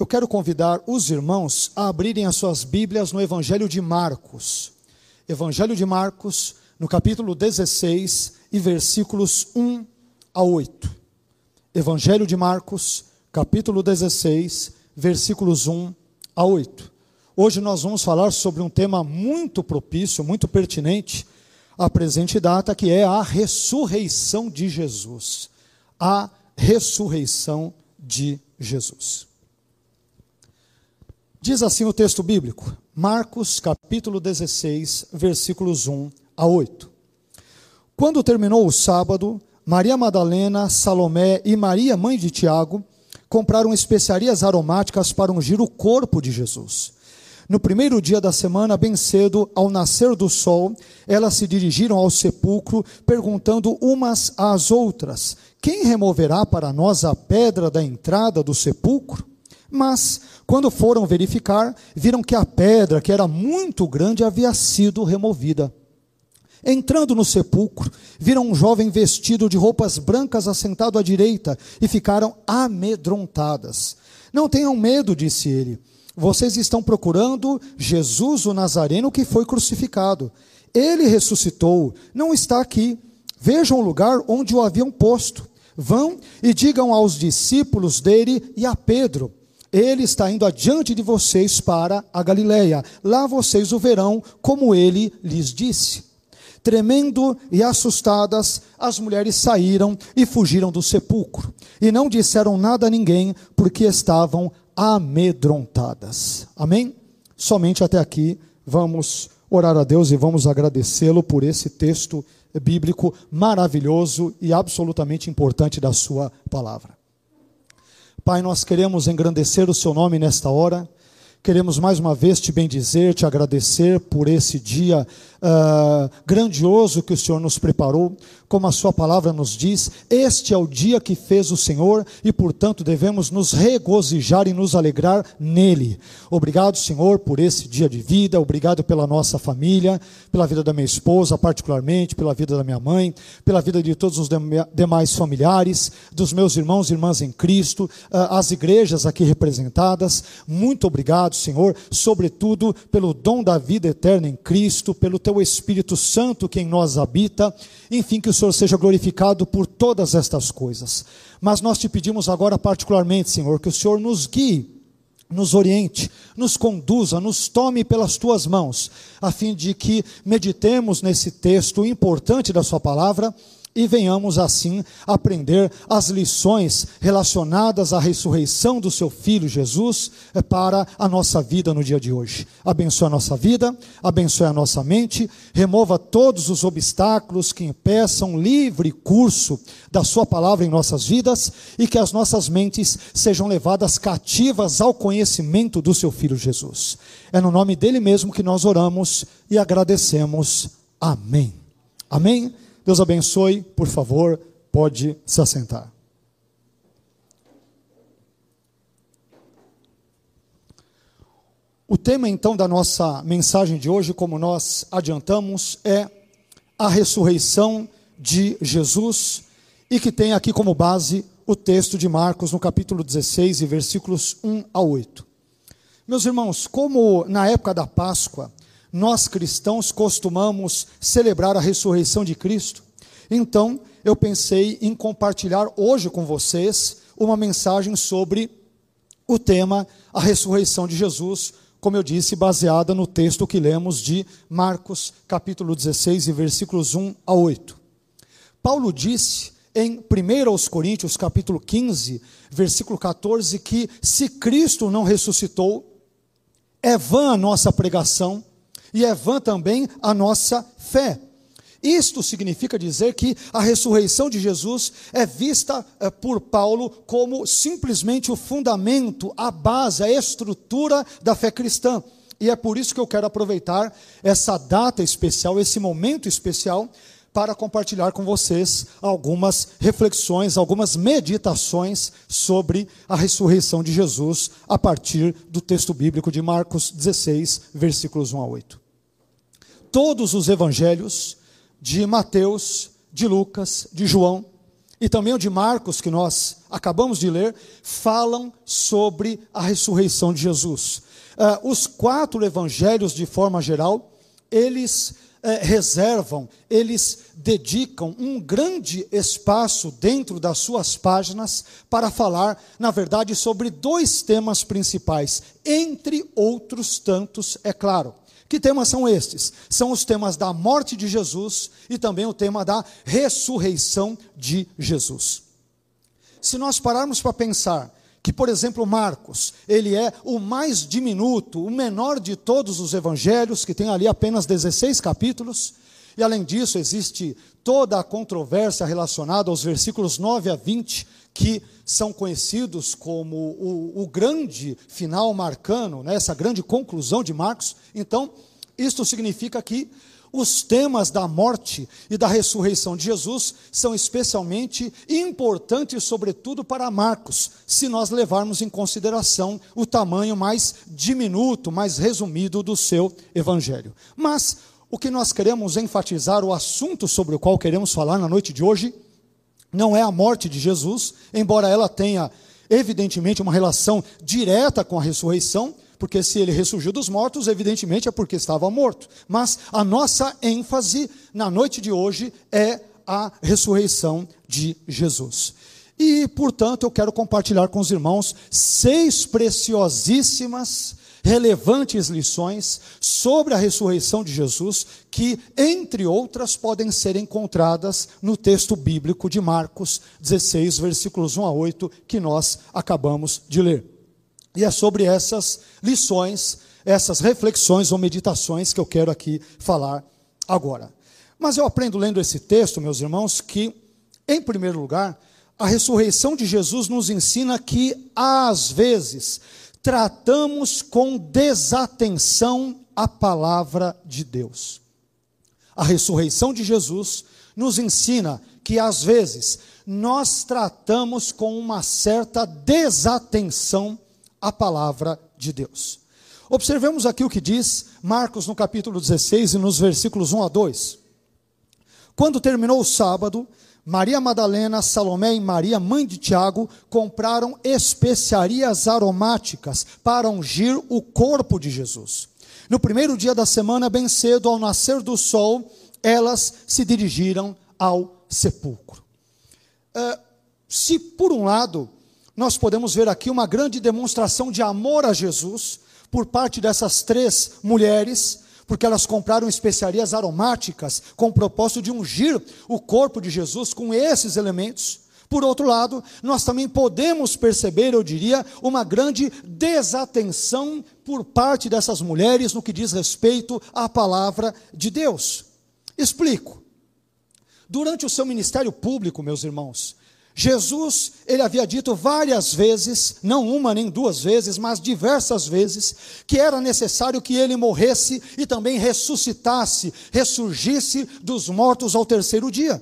eu quero convidar os irmãos a abrirem as suas Bíblias no Evangelho de Marcos. Evangelho de Marcos, no capítulo 16 e versículos 1 a 8. Evangelho de Marcos, capítulo 16, versículos 1 a 8. Hoje nós vamos falar sobre um tema muito propício, muito pertinente à presente data, que é a ressurreição de Jesus. A ressurreição de Jesus. Diz assim o texto bíblico, Marcos capítulo 16, versículos 1 a 8. Quando terminou o sábado, Maria Madalena, Salomé e Maria, mãe de Tiago, compraram especiarias aromáticas para ungir o corpo de Jesus. No primeiro dia da semana, bem cedo, ao nascer do sol, elas se dirigiram ao sepulcro, perguntando umas às outras: Quem removerá para nós a pedra da entrada do sepulcro? Mas, quando foram verificar, viram que a pedra, que era muito grande, havia sido removida. Entrando no sepulcro, viram um jovem vestido de roupas brancas assentado à direita e ficaram amedrontadas. Não tenham medo, disse ele. Vocês estão procurando Jesus o Nazareno que foi crucificado. Ele ressuscitou, não está aqui. Vejam o lugar onde o haviam posto. Vão e digam aos discípulos dele e a Pedro ele está indo adiante de vocês para a Galileia. Lá vocês o verão, como ele lhes disse. Tremendo e assustadas, as mulheres saíram e fugiram do sepulcro. E não disseram nada a ninguém, porque estavam amedrontadas. Amém? Somente até aqui vamos orar a Deus e vamos agradecê-lo por esse texto bíblico maravilhoso e absolutamente importante da Sua palavra. Pai, nós queremos engrandecer o Seu nome nesta hora. Queremos mais uma vez te bendizer, te agradecer por esse dia uh, grandioso que o Senhor nos preparou, como a Sua palavra nos diz, este é o dia que fez o Senhor e, portanto, devemos nos regozijar e nos alegrar nele. Obrigado, Senhor, por esse dia de vida, obrigado pela nossa família, pela vida da minha esposa, particularmente, pela vida da minha mãe, pela vida de todos os demais familiares, dos meus irmãos e irmãs em Cristo, uh, as igrejas aqui representadas. Muito obrigado, Senhor, sobretudo pelo dom da vida eterna em Cristo, pelo teu Espírito Santo que em nós habita, enfim, que o Senhor seja glorificado por todas estas coisas. Mas nós te pedimos agora, particularmente, Senhor, que o Senhor nos guie nos oriente, nos conduza, nos tome pelas tuas mãos, a fim de que meditemos nesse texto importante da Sua palavra e venhamos assim aprender as lições relacionadas à ressurreição do seu filho Jesus eh, para a nossa vida no dia de hoje. Abençoe a nossa vida, abençoe a nossa mente, remova todos os obstáculos que impeçam livre curso da sua palavra em nossas vidas e que as nossas mentes sejam levadas cativas ao conhecimento do seu filho Jesus. É no nome dele mesmo que nós oramos e agradecemos. Amém. Amém. Deus abençoe, por favor, pode se assentar. O tema então da nossa mensagem de hoje, como nós adiantamos, é a ressurreição de Jesus e que tem aqui como base o texto de Marcos no capítulo 16 e versículos 1 a 8. Meus irmãos, como na época da Páscoa, nós cristãos costumamos celebrar a ressurreição de Cristo. Então, eu pensei em compartilhar hoje com vocês uma mensagem sobre o tema a ressurreição de Jesus, como eu disse, baseada no texto que lemos de Marcos, capítulo 16, e versículos 1 a 8. Paulo disse em 1 Coríntios, capítulo 15, versículo 14, que se Cristo não ressuscitou, é vã a nossa pregação e é vã também a nossa fé. Isto significa dizer que a ressurreição de Jesus é vista é, por Paulo como simplesmente o fundamento, a base, a estrutura da fé cristã. E é por isso que eu quero aproveitar essa data especial, esse momento especial, para compartilhar com vocês algumas reflexões, algumas meditações sobre a ressurreição de Jesus a partir do texto bíblico de Marcos 16, versículos 1 a 8 todos os evangelhos, de Mateus, de Lucas, de João, e também o de Marcos, que nós acabamos de ler, falam sobre a ressurreição de Jesus. Uh, os quatro evangelhos, de forma geral, eles uh, reservam, eles dedicam um grande espaço dentro das suas páginas para falar, na verdade, sobre dois temas principais, entre outros tantos, é claro. Que temas são estes? São os temas da morte de Jesus e também o tema da ressurreição de Jesus. Se nós pararmos para pensar que, por exemplo, Marcos, ele é o mais diminuto, o menor de todos os evangelhos, que tem ali apenas 16 capítulos, e além disso existe toda a controvérsia relacionada aos versículos 9 a 20, que são conhecidos como o, o grande final marcano, né, essa grande conclusão de Marcos. Então, isto significa que os temas da morte e da ressurreição de Jesus são especialmente importantes, sobretudo para Marcos, se nós levarmos em consideração o tamanho mais diminuto, mais resumido do seu evangelho. Mas o que nós queremos enfatizar, o assunto sobre o qual queremos falar na noite de hoje, não é a morte de Jesus, embora ela tenha, evidentemente, uma relação direta com a ressurreição, porque se ele ressurgiu dos mortos, evidentemente é porque estava morto. Mas a nossa ênfase na noite de hoje é a ressurreição de Jesus. E, portanto, eu quero compartilhar com os irmãos seis preciosíssimas relevantes lições sobre a ressurreição de Jesus, que, entre outras, podem ser encontradas no texto bíblico de Marcos 16, versículos 1 a 8, que nós acabamos de ler. E é sobre essas lições, essas reflexões ou meditações que eu quero aqui falar agora. Mas eu aprendo lendo esse texto, meus irmãos, que, em primeiro lugar, a ressurreição de Jesus nos ensina que, às vezes, tratamos com desatenção a palavra de Deus. A ressurreição de Jesus nos ensina que às vezes nós tratamos com uma certa desatenção a palavra de Deus. Observemos aqui o que diz Marcos no capítulo 16 e nos versículos 1 a 2. Quando terminou o sábado, Maria Madalena, Salomé e Maria, mãe de Tiago, compraram especiarias aromáticas para ungir o corpo de Jesus. No primeiro dia da semana, bem cedo, ao nascer do sol, elas se dirigiram ao sepulcro. Uh, se, por um lado, nós podemos ver aqui uma grande demonstração de amor a Jesus por parte dessas três mulheres, porque elas compraram especiarias aromáticas com o propósito de ungir o corpo de Jesus com esses elementos. Por outro lado, nós também podemos perceber, eu diria, uma grande desatenção por parte dessas mulheres no que diz respeito à palavra de Deus. Explico. Durante o seu ministério público, meus irmãos, Jesus, ele havia dito várias vezes, não uma nem duas vezes, mas diversas vezes, que era necessário que ele morresse e também ressuscitasse, ressurgisse dos mortos ao terceiro dia.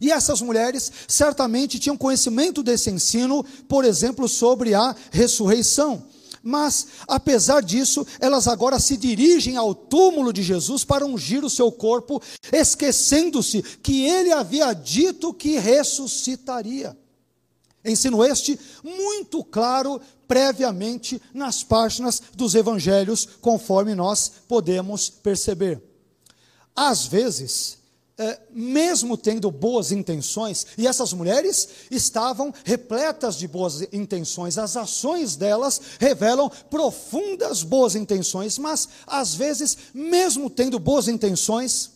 E essas mulheres certamente tinham conhecimento desse ensino, por exemplo, sobre a ressurreição. Mas, apesar disso, elas agora se dirigem ao túmulo de Jesus para ungir o seu corpo, esquecendo-se que ele havia dito que ressuscitaria. Ensino este muito claro previamente nas páginas dos evangelhos, conforme nós podemos perceber. Às vezes, mesmo tendo boas intenções, e essas mulheres estavam repletas de boas intenções, as ações delas revelam profundas boas intenções, mas às vezes, mesmo tendo boas intenções,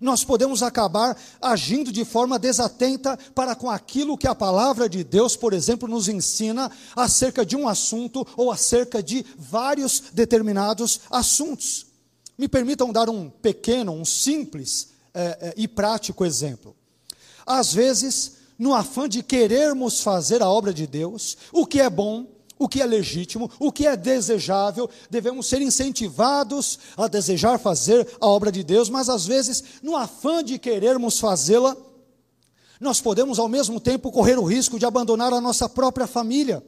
nós podemos acabar agindo de forma desatenta para com aquilo que a palavra de Deus, por exemplo, nos ensina acerca de um assunto ou acerca de vários determinados assuntos. Me permitam dar um pequeno, um simples é, é, e prático exemplo. Às vezes, no afã de querermos fazer a obra de Deus, o que é bom, o que é legítimo, o que é desejável, devemos ser incentivados a desejar fazer a obra de Deus, mas às vezes, no afã de querermos fazê-la, nós podemos ao mesmo tempo correr o risco de abandonar a nossa própria família,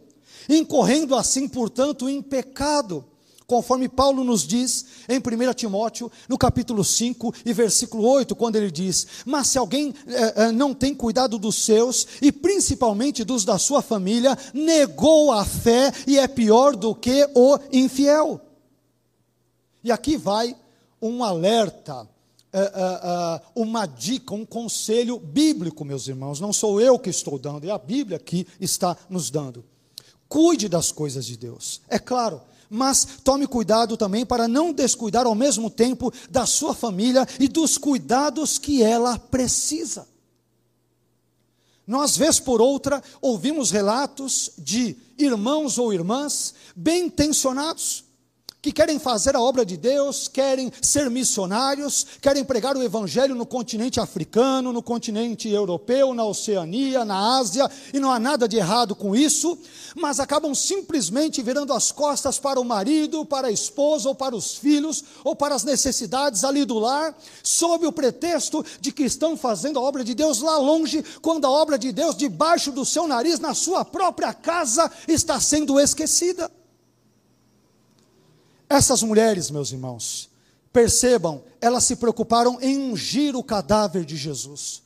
incorrendo assim, portanto, em pecado conforme Paulo nos diz em 1 Timóteo, no capítulo 5 e versículo 8, quando ele diz: Mas se alguém eh, eh, não tem cuidado dos seus, e principalmente dos da sua família, negou a fé e é pior do que o infiel. E aqui vai um alerta uh, uma dica, um conselho bíblico, meus irmãos. Não sou eu que estou dando, é a Bíblia que está nos dando. Cuide das coisas de Deus, é claro, mas tome cuidado também para não descuidar ao mesmo tempo da sua família e dos cuidados que ela precisa. Nós, vez por outra, ouvimos relatos de irmãos ou irmãs bem intencionados, que querem fazer a obra de Deus, querem ser missionários, querem pregar o evangelho no continente africano, no continente europeu, na Oceania, na Ásia, e não há nada de errado com isso, mas acabam simplesmente virando as costas para o marido, para a esposa, ou para os filhos, ou para as necessidades ali do lar, sob o pretexto de que estão fazendo a obra de Deus lá longe, quando a obra de Deus debaixo do seu nariz, na sua própria casa, está sendo esquecida. Essas mulheres, meus irmãos, percebam, elas se preocuparam em ungir o cadáver de Jesus.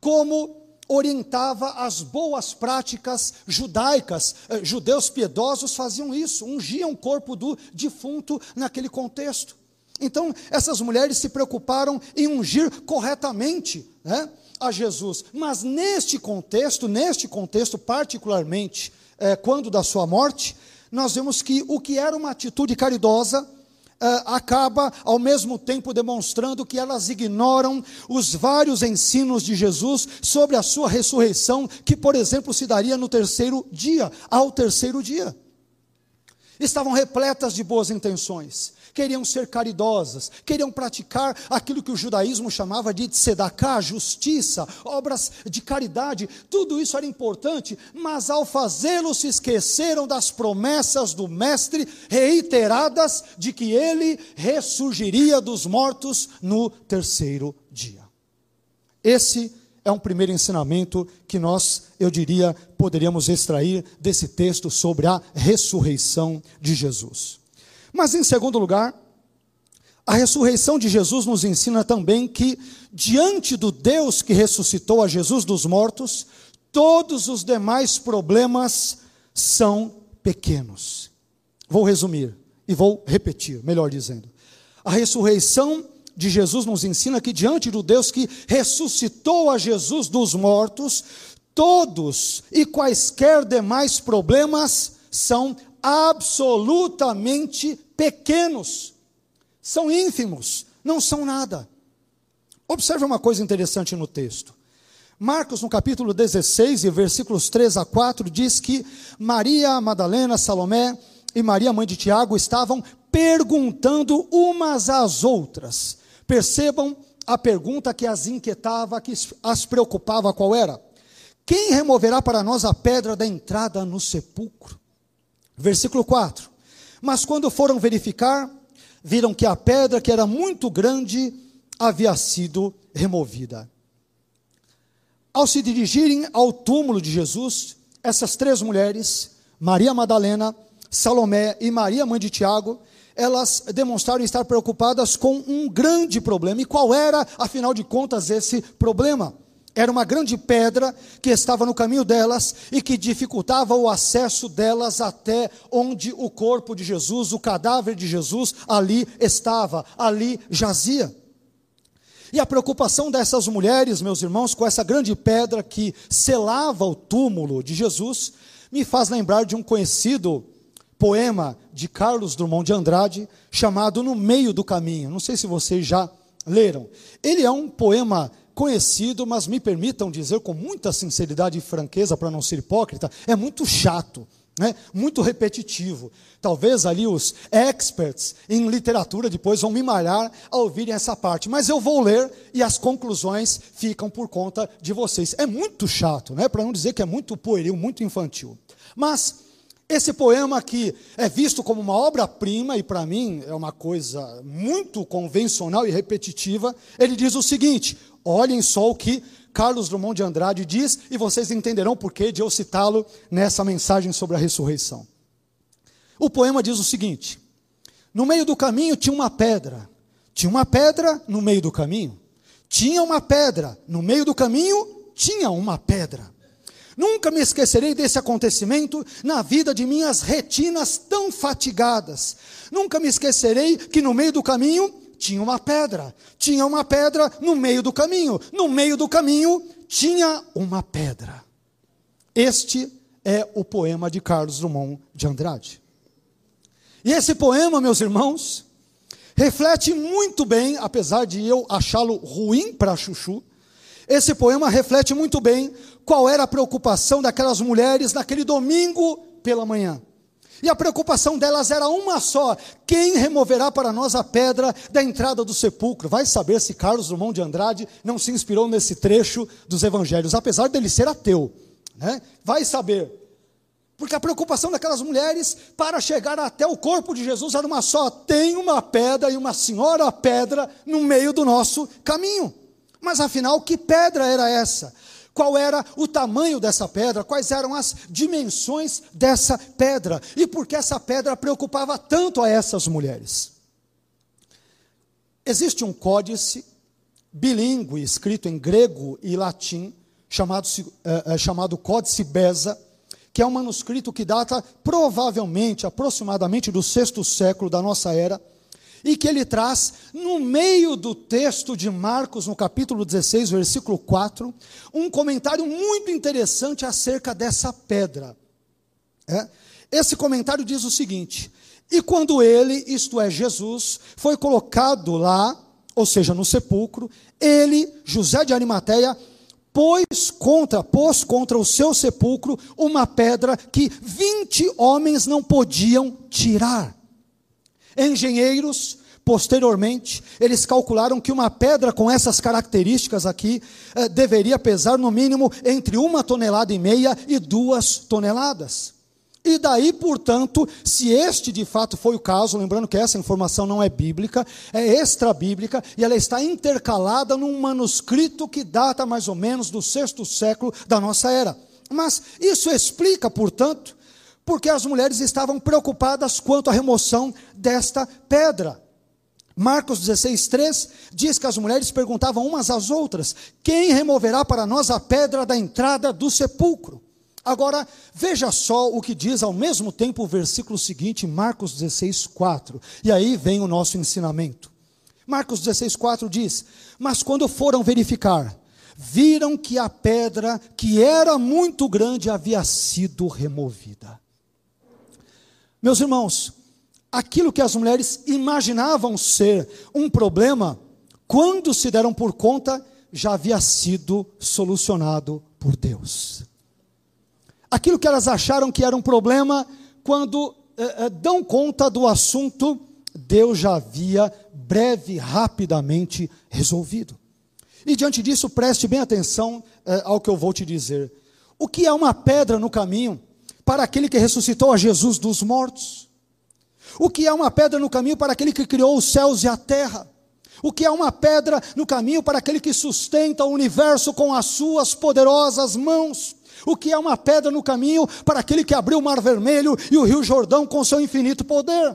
Como orientava as boas práticas judaicas, eh, judeus piedosos faziam isso, ungiam o corpo do defunto naquele contexto. Então, essas mulheres se preocuparam em ungir corretamente né, a Jesus. Mas neste contexto, neste contexto particularmente, eh, quando da sua morte, nós vemos que o que era uma atitude caridosa, Uh, acaba ao mesmo tempo demonstrando que elas ignoram os vários ensinos de Jesus sobre a sua ressurreição, que, por exemplo, se daria no terceiro dia, ao terceiro dia. Estavam repletas de boas intenções, queriam ser caridosas, queriam praticar aquilo que o judaísmo chamava de tzedakah, justiça, obras de caridade, tudo isso era importante, mas ao fazê-lo se esqueceram das promessas do Mestre reiteradas de que ele ressurgiria dos mortos no terceiro dia. Esse é um primeiro ensinamento que nós, eu diria, poderíamos extrair desse texto sobre a ressurreição de Jesus. Mas, em segundo lugar, a ressurreição de Jesus nos ensina também que, diante do Deus que ressuscitou a Jesus dos mortos, todos os demais problemas são pequenos. Vou resumir e vou repetir, melhor dizendo. A ressurreição de Jesus nos ensina que, diante do Deus que ressuscitou a Jesus dos mortos, todos e quaisquer demais problemas são absolutamente pequenos, são ínfimos, não são nada. Observe uma coisa interessante no texto. Marcos, no capítulo 16, e versículos 3 a 4, diz que Maria Madalena, Salomé e Maria, mãe de Tiago, estavam perguntando umas às outras. Percebam a pergunta que as inquietava, que as preocupava, qual era? Quem removerá para nós a pedra da entrada no sepulcro? Versículo 4. Mas quando foram verificar, viram que a pedra, que era muito grande, havia sido removida. Ao se dirigirem ao túmulo de Jesus, essas três mulheres, Maria Madalena, Salomé e Maria, mãe de Tiago, elas demonstraram estar preocupadas com um grande problema. E qual era, afinal de contas, esse problema? Era uma grande pedra que estava no caminho delas e que dificultava o acesso delas até onde o corpo de Jesus, o cadáver de Jesus, ali estava, ali jazia. E a preocupação dessas mulheres, meus irmãos, com essa grande pedra que selava o túmulo de Jesus, me faz lembrar de um conhecido poema de Carlos Drummond de Andrade, chamado No Meio do Caminho. Não sei se vocês já leram. Ele é um poema conhecido, mas me permitam dizer com muita sinceridade e franqueza, para não ser hipócrita, é muito chato. Né? muito repetitivo. Talvez ali os experts em literatura depois vão me malhar ao ouvirem essa parte, mas eu vou ler e as conclusões ficam por conta de vocês. É muito chato, né? para não dizer que é muito pueril, muito infantil. Mas esse poema que é visto como uma obra-prima, e para mim é uma coisa muito convencional e repetitiva, ele diz o seguinte: olhem só o que Carlos Drummond de Andrade diz, e vocês entenderão por que de eu citá-lo nessa mensagem sobre a ressurreição. O poema diz o seguinte: No meio do caminho tinha uma pedra. Tinha uma pedra no meio do caminho. Tinha uma pedra no meio do caminho, tinha uma pedra. Nunca me esquecerei desse acontecimento na vida de minhas retinas tão fatigadas. Nunca me esquecerei que no meio do caminho tinha uma pedra. Tinha uma pedra no meio do caminho. No meio do caminho tinha uma pedra. Este é o poema de Carlos Drummond de Andrade. E esse poema, meus irmãos, reflete muito bem, apesar de eu achá-lo ruim para Chuchu, esse poema reflete muito bem qual era a preocupação daquelas mulheres naquele domingo pela manhã. E a preocupação delas era uma só: quem removerá para nós a pedra da entrada do sepulcro? Vai saber se Carlos Drummond de Andrade não se inspirou nesse trecho dos evangelhos, apesar dele ser ateu. Né? Vai saber. Porque a preocupação daquelas mulheres para chegar até o corpo de Jesus era uma só: tem uma pedra e uma senhora pedra no meio do nosso caminho. Mas afinal, que pedra era essa? Qual era o tamanho dessa pedra? Quais eram as dimensões dessa pedra? E por que essa pedra preocupava tanto a essas mulheres? Existe um códice bilíngue escrito em grego e latim chamado, uh, chamado Códice Beza, que é um manuscrito que data provavelmente, aproximadamente do sexto século da nossa era e que ele traz no meio do texto de Marcos, no capítulo 16, versículo 4, um comentário muito interessante acerca dessa pedra. É? Esse comentário diz o seguinte: E quando ele, isto é, Jesus, foi colocado lá, ou seja, no sepulcro, ele, José de Arimateia, pôs contra, pôs contra o seu sepulcro uma pedra que vinte homens não podiam tirar. Engenheiros, posteriormente, eles calcularam que uma pedra com essas características aqui eh, deveria pesar no mínimo entre uma tonelada e meia e duas toneladas. E daí, portanto, se este de fato foi o caso, lembrando que essa informação não é bíblica, é extra-bíblica, e ela está intercalada num manuscrito que data mais ou menos do sexto século da nossa era. Mas isso explica, portanto, porque as mulheres estavam preocupadas quanto à remoção desta pedra. Marcos 16, 3 diz que as mulheres perguntavam umas às outras: Quem removerá para nós a pedra da entrada do sepulcro? Agora, veja só o que diz ao mesmo tempo o versículo seguinte, Marcos 16, 4. E aí vem o nosso ensinamento. Marcos 16, 4 diz: Mas quando foram verificar, viram que a pedra, que era muito grande, havia sido removida. Meus irmãos, aquilo que as mulheres imaginavam ser um problema, quando se deram por conta, já havia sido solucionado por Deus. Aquilo que elas acharam que era um problema, quando eh, eh, dão conta do assunto, Deus já havia breve, rapidamente resolvido. E diante disso, preste bem atenção eh, ao que eu vou te dizer. O que é uma pedra no caminho? Para aquele que ressuscitou a Jesus dos mortos? O que é uma pedra no caminho para aquele que criou os céus e a terra? O que é uma pedra no caminho para aquele que sustenta o universo com as suas poderosas mãos? O que é uma pedra no caminho para aquele que abriu o Mar Vermelho e o Rio Jordão com seu infinito poder?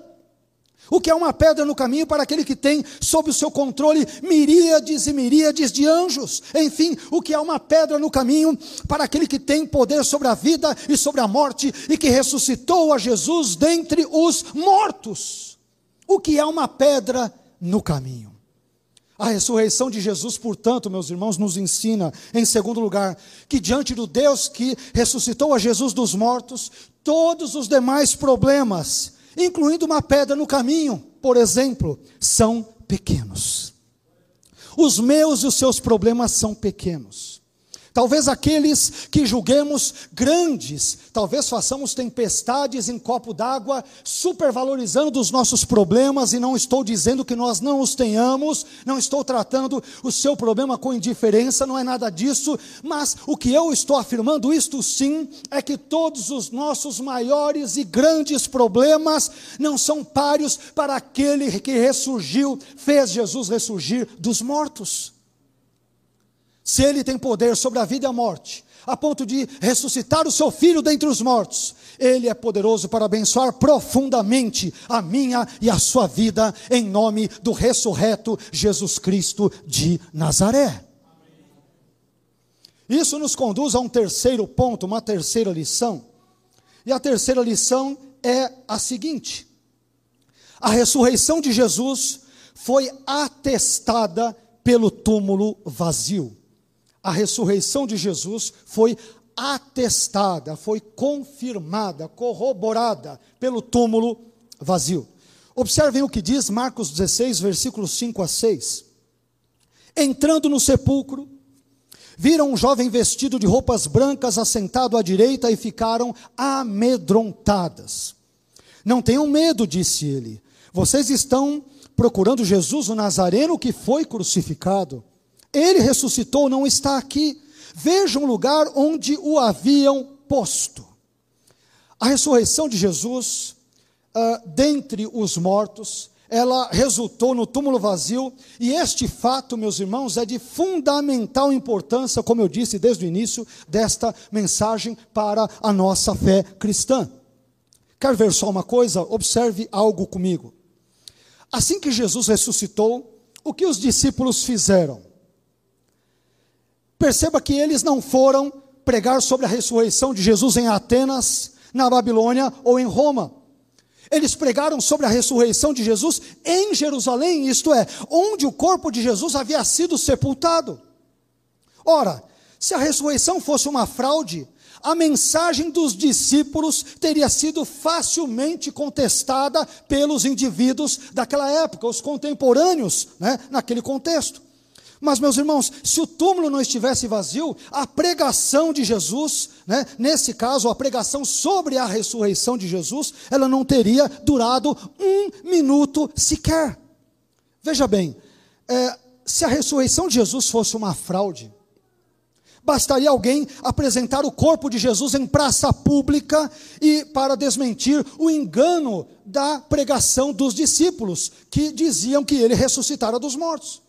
O que é uma pedra no caminho para aquele que tem sob o seu controle miríades e miríades de anjos? Enfim, o que é uma pedra no caminho para aquele que tem poder sobre a vida e sobre a morte e que ressuscitou a Jesus dentre os mortos? O que é uma pedra no caminho? A ressurreição de Jesus, portanto, meus irmãos, nos ensina, em segundo lugar, que diante do Deus que ressuscitou a Jesus dos mortos, todos os demais problemas incluindo uma pedra no caminho, por exemplo, são pequenos. Os meus e os seus problemas são pequenos. Talvez aqueles que julguemos grandes, talvez façamos tempestades em copo d'água, supervalorizando os nossos problemas, e não estou dizendo que nós não os tenhamos, não estou tratando o seu problema com indiferença, não é nada disso, mas o que eu estou afirmando, isto sim, é que todos os nossos maiores e grandes problemas não são páreos para aquele que ressurgiu, fez Jesus ressurgir dos mortos. Se ele tem poder sobre a vida e a morte, a ponto de ressuscitar o seu filho dentre os mortos, ele é poderoso para abençoar profundamente a minha e a sua vida, em nome do ressurreto Jesus Cristo de Nazaré. Isso nos conduz a um terceiro ponto, uma terceira lição. E a terceira lição é a seguinte: a ressurreição de Jesus foi atestada pelo túmulo vazio. A ressurreição de Jesus foi atestada, foi confirmada, corroborada pelo túmulo vazio. Observem o que diz Marcos 16, versículos 5 a 6. Entrando no sepulcro, viram um jovem vestido de roupas brancas assentado à direita e ficaram amedrontadas. Não tenham medo, disse ele. Vocês estão procurando Jesus, o Nazareno que foi crucificado. Ele ressuscitou, não está aqui. Vejam o lugar onde o haviam posto. A ressurreição de Jesus, uh, dentre os mortos, ela resultou no túmulo vazio, e este fato, meus irmãos, é de fundamental importância, como eu disse desde o início desta mensagem, para a nossa fé cristã. Quer ver só uma coisa? Observe algo comigo. Assim que Jesus ressuscitou, o que os discípulos fizeram? Perceba que eles não foram pregar sobre a ressurreição de Jesus em Atenas, na Babilônia ou em Roma. Eles pregaram sobre a ressurreição de Jesus em Jerusalém, isto é, onde o corpo de Jesus havia sido sepultado. Ora, se a ressurreição fosse uma fraude, a mensagem dos discípulos teria sido facilmente contestada pelos indivíduos daquela época, os contemporâneos, né, naquele contexto. Mas, meus irmãos, se o túmulo não estivesse vazio, a pregação de Jesus, né, nesse caso, a pregação sobre a ressurreição de Jesus, ela não teria durado um minuto sequer. Veja bem, é, se a ressurreição de Jesus fosse uma fraude, Bastaria alguém apresentar o corpo de Jesus em praça pública e para desmentir o engano da pregação dos discípulos, que diziam que ele ressuscitara dos mortos.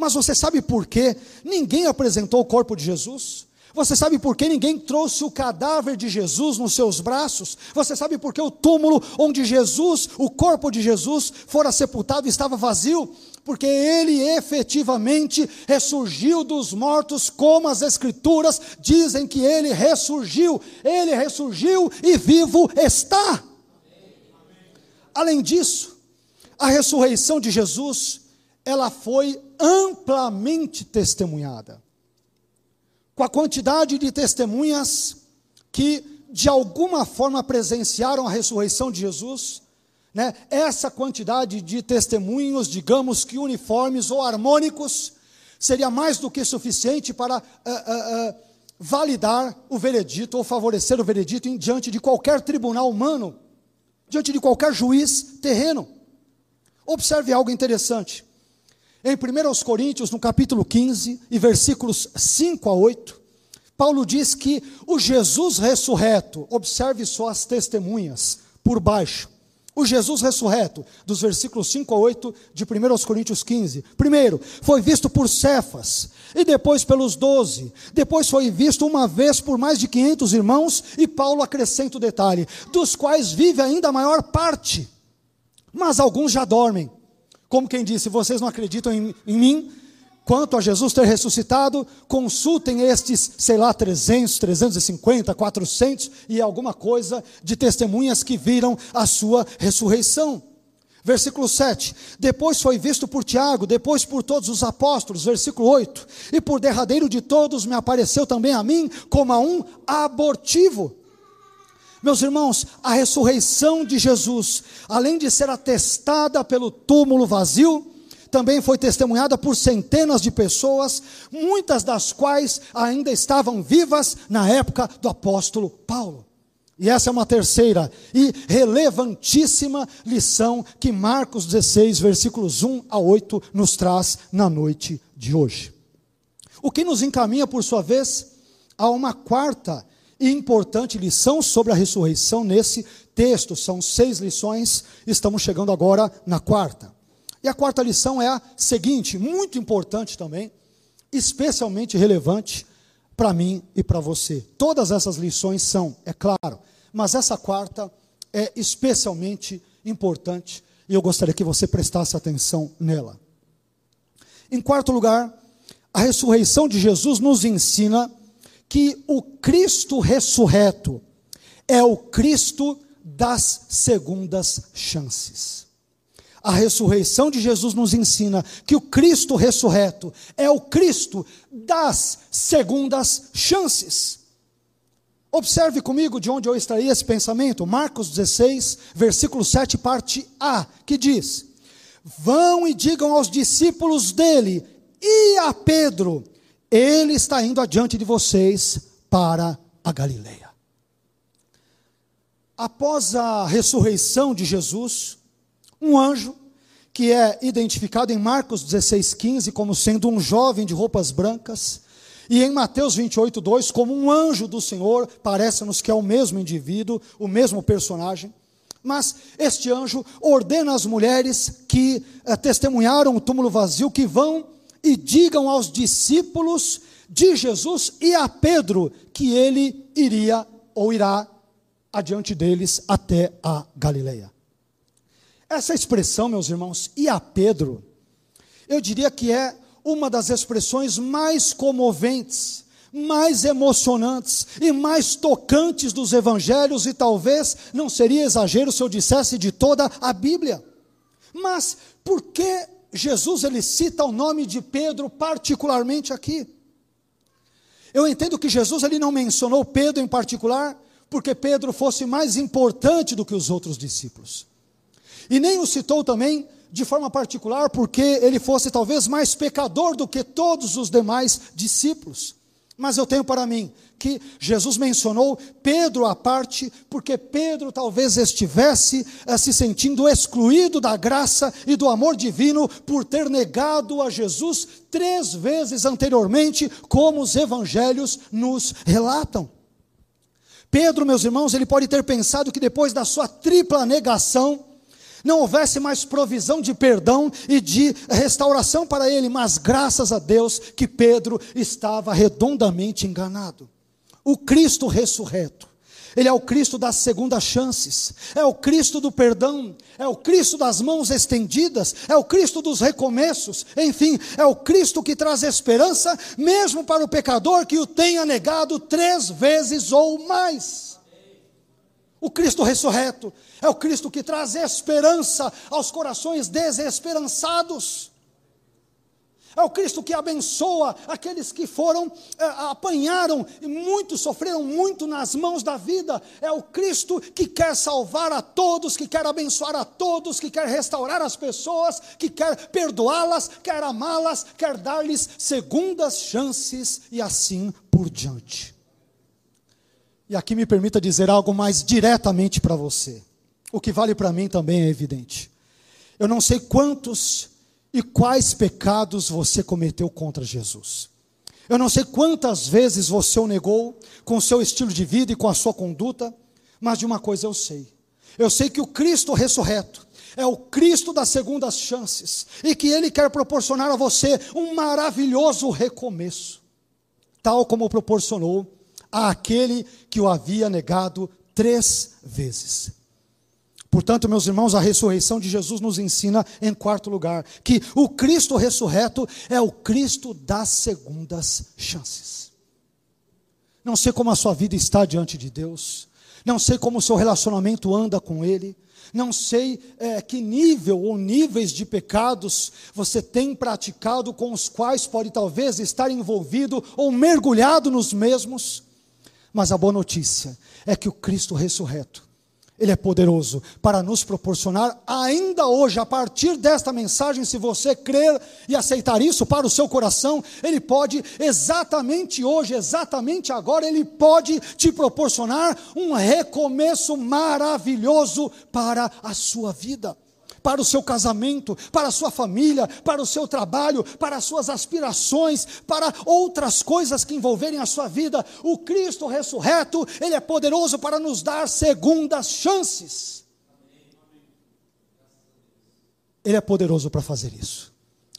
Mas você sabe por que ninguém apresentou o corpo de Jesus? Você sabe por que ninguém trouxe o cadáver de Jesus nos seus braços? Você sabe por que o túmulo onde Jesus, o corpo de Jesus, fora sepultado estava vazio? Porque ele efetivamente ressurgiu dos mortos, como as Escrituras dizem que ele ressurgiu. Ele ressurgiu e vivo está. Além disso, a ressurreição de Jesus, ela foi amplamente testemunhada com a quantidade de testemunhas que de alguma forma presenciaram a ressurreição de Jesus, né? essa quantidade de testemunhos, digamos que uniformes ou harmônicos, seria mais do que suficiente para uh, uh, uh, validar o veredito ou favorecer o veredito em, diante de qualquer tribunal humano, diante de qualquer juiz terreno. Observe algo interessante. Em 1 Coríntios, no capítulo 15, e versículos 5 a 8, Paulo diz que o Jesus ressurreto, observe só as testemunhas por baixo. O Jesus ressurreto, dos versículos 5 a 8 de 1 Coríntios 15. Primeiro, foi visto por Cefas, e depois pelos doze. Depois foi visto uma vez por mais de 500 irmãos, e Paulo acrescenta o detalhe: dos quais vive ainda a maior parte, mas alguns já dormem. Como quem disse, vocês não acreditam em, em mim? Quanto a Jesus ter ressuscitado, consultem estes, sei lá, 300, 350, 400 e alguma coisa de testemunhas que viram a sua ressurreição. Versículo 7: Depois foi visto por Tiago, depois por todos os apóstolos. Versículo 8: E por derradeiro de todos me apareceu também a mim como a um abortivo meus irmãos, a ressurreição de Jesus, além de ser atestada pelo túmulo vazio, também foi testemunhada por centenas de pessoas, muitas das quais ainda estavam vivas na época do apóstolo Paulo. E essa é uma terceira e relevantíssima lição que Marcos 16, versículos 1 a 8, nos traz na noite de hoje. O que nos encaminha, por sua vez, a uma quarta importante lição sobre a ressurreição nesse texto. São seis lições, estamos chegando agora na quarta. E a quarta lição é a seguinte, muito importante também, especialmente relevante para mim e para você. Todas essas lições são, é claro, mas essa quarta é especialmente importante e eu gostaria que você prestasse atenção nela. Em quarto lugar, a ressurreição de Jesus nos ensina que o Cristo ressurreto é o Cristo das segundas chances. A ressurreição de Jesus nos ensina que o Cristo ressurreto é o Cristo das segundas chances. Observe comigo de onde eu extraí esse pensamento, Marcos 16, versículo 7, parte A, que diz: Vão e digam aos discípulos dele e a Pedro: Ele está indo adiante de vocês para a Galileia. Após a ressurreição de Jesus, um anjo, que é identificado em Marcos 16,15 como sendo um jovem de roupas brancas, e em Mateus 28, 2, como um anjo do Senhor, parece-nos que é o mesmo indivíduo, o mesmo personagem. Mas este anjo ordena às mulheres que eh, testemunharam o túmulo vazio que vão e digam aos discípulos de Jesus e a Pedro que ele iria ou irá adiante deles até a Galileia. Essa expressão, meus irmãos, e a Pedro, eu diria que é uma das expressões mais comoventes, mais emocionantes e mais tocantes dos evangelhos, e talvez não seria exagero se eu dissesse de toda a Bíblia. Mas por que Jesus ele cita o nome de Pedro particularmente aqui? Eu entendo que Jesus ele não mencionou Pedro em particular, porque Pedro fosse mais importante do que os outros discípulos. E nem o citou também de forma particular, porque ele fosse talvez mais pecador do que todos os demais discípulos. Mas eu tenho para mim que Jesus mencionou Pedro à parte, porque Pedro talvez estivesse eh, se sentindo excluído da graça e do amor divino por ter negado a Jesus três vezes anteriormente, como os evangelhos nos relatam. Pedro, meus irmãos, ele pode ter pensado que depois da sua tripla negação, não houvesse mais provisão de perdão e de restauração para ele, mas graças a Deus que Pedro estava redondamente enganado. O Cristo ressurreto, ele é o Cristo das segundas chances, é o Cristo do perdão, é o Cristo das mãos estendidas, é o Cristo dos recomeços, enfim, é o Cristo que traz esperança, mesmo para o pecador que o tenha negado três vezes ou mais. O Cristo ressurreto é o Cristo que traz esperança aos corações desesperançados. É o Cristo que abençoa aqueles que foram, é, apanharam e muito, sofreram muito nas mãos da vida. É o Cristo que quer salvar a todos, que quer abençoar a todos, que quer restaurar as pessoas, que quer perdoá-las, quer amá-las, quer dar-lhes segundas chances e assim por diante. E aqui me permita dizer algo mais diretamente para você. O que vale para mim também é evidente. Eu não sei quantos e quais pecados você cometeu contra Jesus. Eu não sei quantas vezes você o negou com o seu estilo de vida e com a sua conduta, mas de uma coisa eu sei. Eu sei que o Cristo ressurreto é o Cristo das segundas chances e que ele quer proporcionar a você um maravilhoso recomeço, tal como proporcionou àquele que o havia negado três vezes. Portanto, meus irmãos, a ressurreição de Jesus nos ensina, em quarto lugar, que o Cristo ressurreto é o Cristo das segundas chances. Não sei como a sua vida está diante de Deus, não sei como o seu relacionamento anda com Ele, não sei é, que nível ou níveis de pecados você tem praticado com os quais pode talvez estar envolvido ou mergulhado nos mesmos. Mas a boa notícia é que o Cristo ressurreto, Ele é poderoso para nos proporcionar, ainda hoje, a partir desta mensagem, se você crer e aceitar isso para o seu coração, Ele pode, exatamente hoje, exatamente agora, Ele pode te proporcionar um recomeço maravilhoso para a sua vida para o seu casamento, para a sua família, para o seu trabalho, para as suas aspirações, para outras coisas que envolverem a sua vida. O Cristo ressurreto, Ele é poderoso para nos dar segundas chances. Ele é poderoso para fazer isso.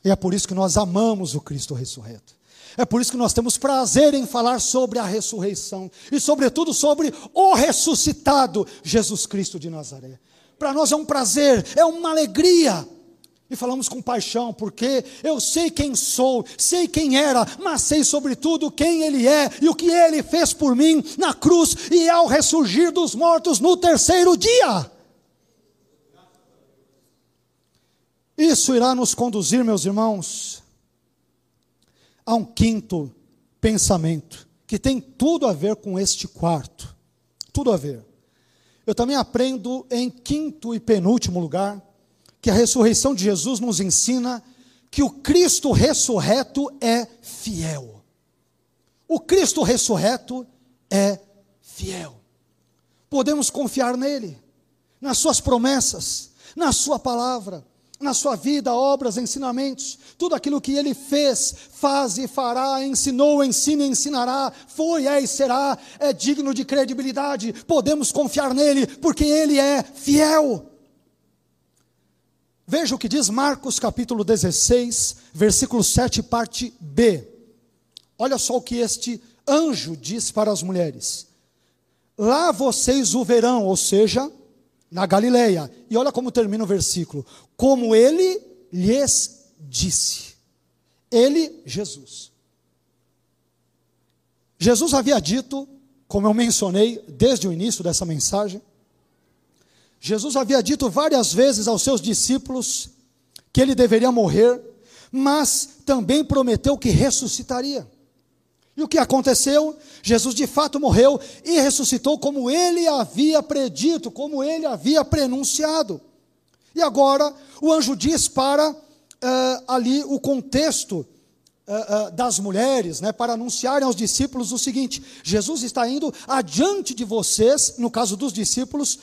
E é por isso que nós amamos o Cristo ressurreto. É por isso que nós temos prazer em falar sobre a ressurreição e, sobretudo, sobre o ressuscitado Jesus Cristo de Nazaré. Para nós é um prazer, é uma alegria. E falamos com paixão, porque eu sei quem sou, sei quem era, mas sei sobretudo quem Ele é e o que Ele fez por mim na cruz e ao ressurgir dos mortos no terceiro dia. Isso irá nos conduzir, meus irmãos, a um quinto pensamento, que tem tudo a ver com este quarto. Tudo a ver. Eu também aprendo, em quinto e penúltimo lugar, que a ressurreição de Jesus nos ensina que o Cristo ressurreto é fiel. O Cristo ressurreto é fiel. Podemos confiar nele, nas suas promessas, na sua palavra na sua vida, obras, ensinamentos, tudo aquilo que ele fez, faz e fará, ensinou, ensina e ensinará, foi, é e será, é digno de credibilidade, podemos confiar nele, porque ele é fiel. Veja o que diz Marcos capítulo 16, versículo 7, parte B. Olha só o que este anjo diz para as mulheres: Lá vocês o verão, ou seja, na Galileia. E olha como termina o versículo: como ele lhes disse. Ele, Jesus. Jesus havia dito, como eu mencionei desde o início dessa mensagem, Jesus havia dito várias vezes aos seus discípulos que ele deveria morrer, mas também prometeu que ressuscitaria. E o que aconteceu? Jesus de fato morreu e ressuscitou como ele havia predito, como ele havia prenunciado. E agora o anjo diz para uh, ali o contexto uh, uh, das mulheres, né, para anunciarem aos discípulos o seguinte: Jesus está indo adiante de vocês, no caso dos discípulos,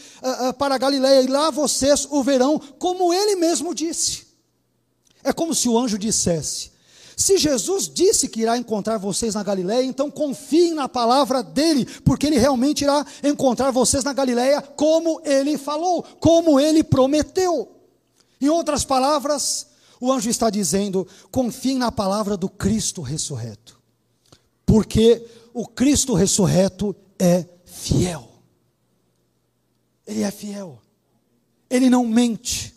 para a Galileia, e lá vocês o verão, como ele mesmo disse. É como se o anjo dissesse: se Jesus disse que irá encontrar vocês na Galiléia, então confiem na palavra dele, porque ele realmente irá encontrar vocês na Galiléia, como ele falou, como ele prometeu. Em outras palavras, o anjo está dizendo: confiem na palavra do Cristo ressurreto, porque o Cristo ressurreto é fiel. Ele é fiel, ele não mente,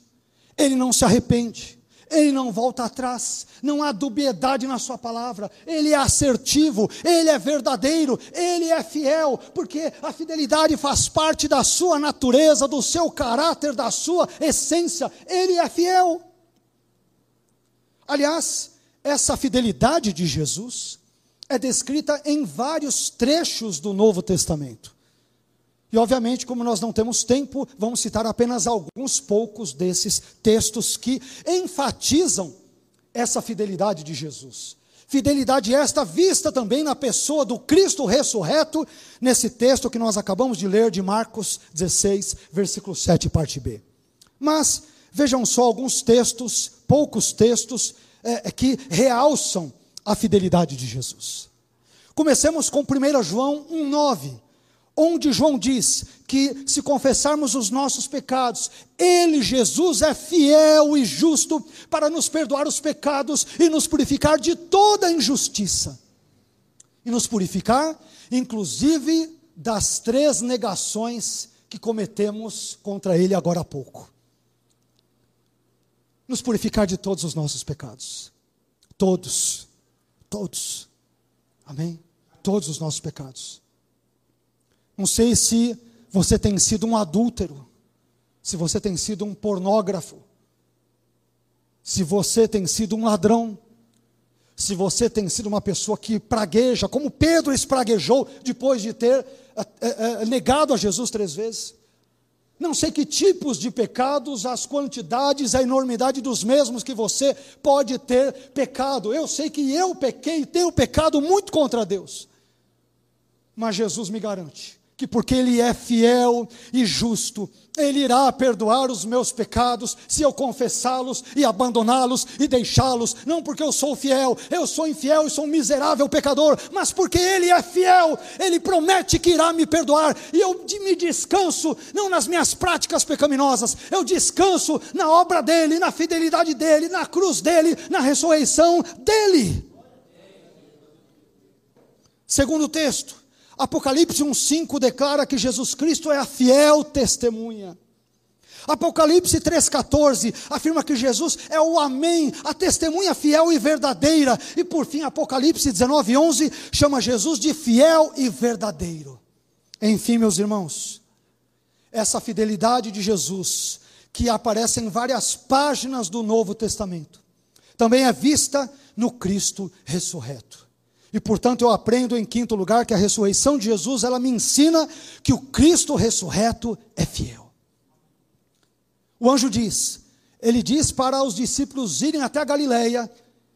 ele não se arrepende ele não volta atrás, não há dubiedade na sua palavra, ele é assertivo, ele é verdadeiro, ele é fiel, porque a fidelidade faz parte da sua natureza, do seu caráter, da sua essência, ele é fiel. Aliás, essa fidelidade de Jesus é descrita em vários trechos do Novo Testamento. E, obviamente, como nós não temos tempo, vamos citar apenas alguns poucos desses textos que enfatizam essa fidelidade de Jesus. Fidelidade esta vista também na pessoa do Cristo ressurreto, nesse texto que nós acabamos de ler de Marcos 16, versículo 7, parte B. Mas vejam só alguns textos, poucos textos, é, que realçam a fidelidade de Jesus. Comecemos com 1 João 1,9 onde João diz que se confessarmos os nossos pecados, Ele, Jesus, é fiel e justo para nos perdoar os pecados e nos purificar de toda injustiça. E nos purificar, inclusive, das três negações que cometemos contra Ele agora há pouco. Nos purificar de todos os nossos pecados. Todos. Todos. Amém? Todos os nossos pecados. Não sei se você tem sido um adúltero, se você tem sido um pornógrafo, se você tem sido um ladrão, se você tem sido uma pessoa que pragueja, como Pedro espraguejou depois de ter é, é, negado a Jesus três vezes. Não sei que tipos de pecados, as quantidades, a enormidade dos mesmos que você pode ter pecado. Eu sei que eu pequei tenho pecado muito contra Deus. Mas Jesus me garante que porque Ele é fiel e justo, Ele irá perdoar os meus pecados se eu confessá-los e abandoná-los e deixá-los, não porque eu sou fiel, eu sou infiel e sou um miserável pecador, mas porque Ele é fiel, Ele promete que irá me perdoar e eu me descanso, não nas minhas práticas pecaminosas, eu descanso na obra dEle, na fidelidade dEle, na cruz dEle, na ressurreição dEle. Segundo texto, Apocalipse 1,5 declara que Jesus Cristo é a fiel testemunha. Apocalipse 3,14 afirma que Jesus é o Amém, a testemunha fiel e verdadeira. E por fim, Apocalipse 19,11 chama Jesus de fiel e verdadeiro. Enfim, meus irmãos, essa fidelidade de Jesus, que aparece em várias páginas do Novo Testamento, também é vista no Cristo ressurreto. E portanto eu aprendo em quinto lugar que a ressurreição de Jesus, ela me ensina que o Cristo ressurreto é fiel. O anjo diz, ele diz para os discípulos irem até a Galileia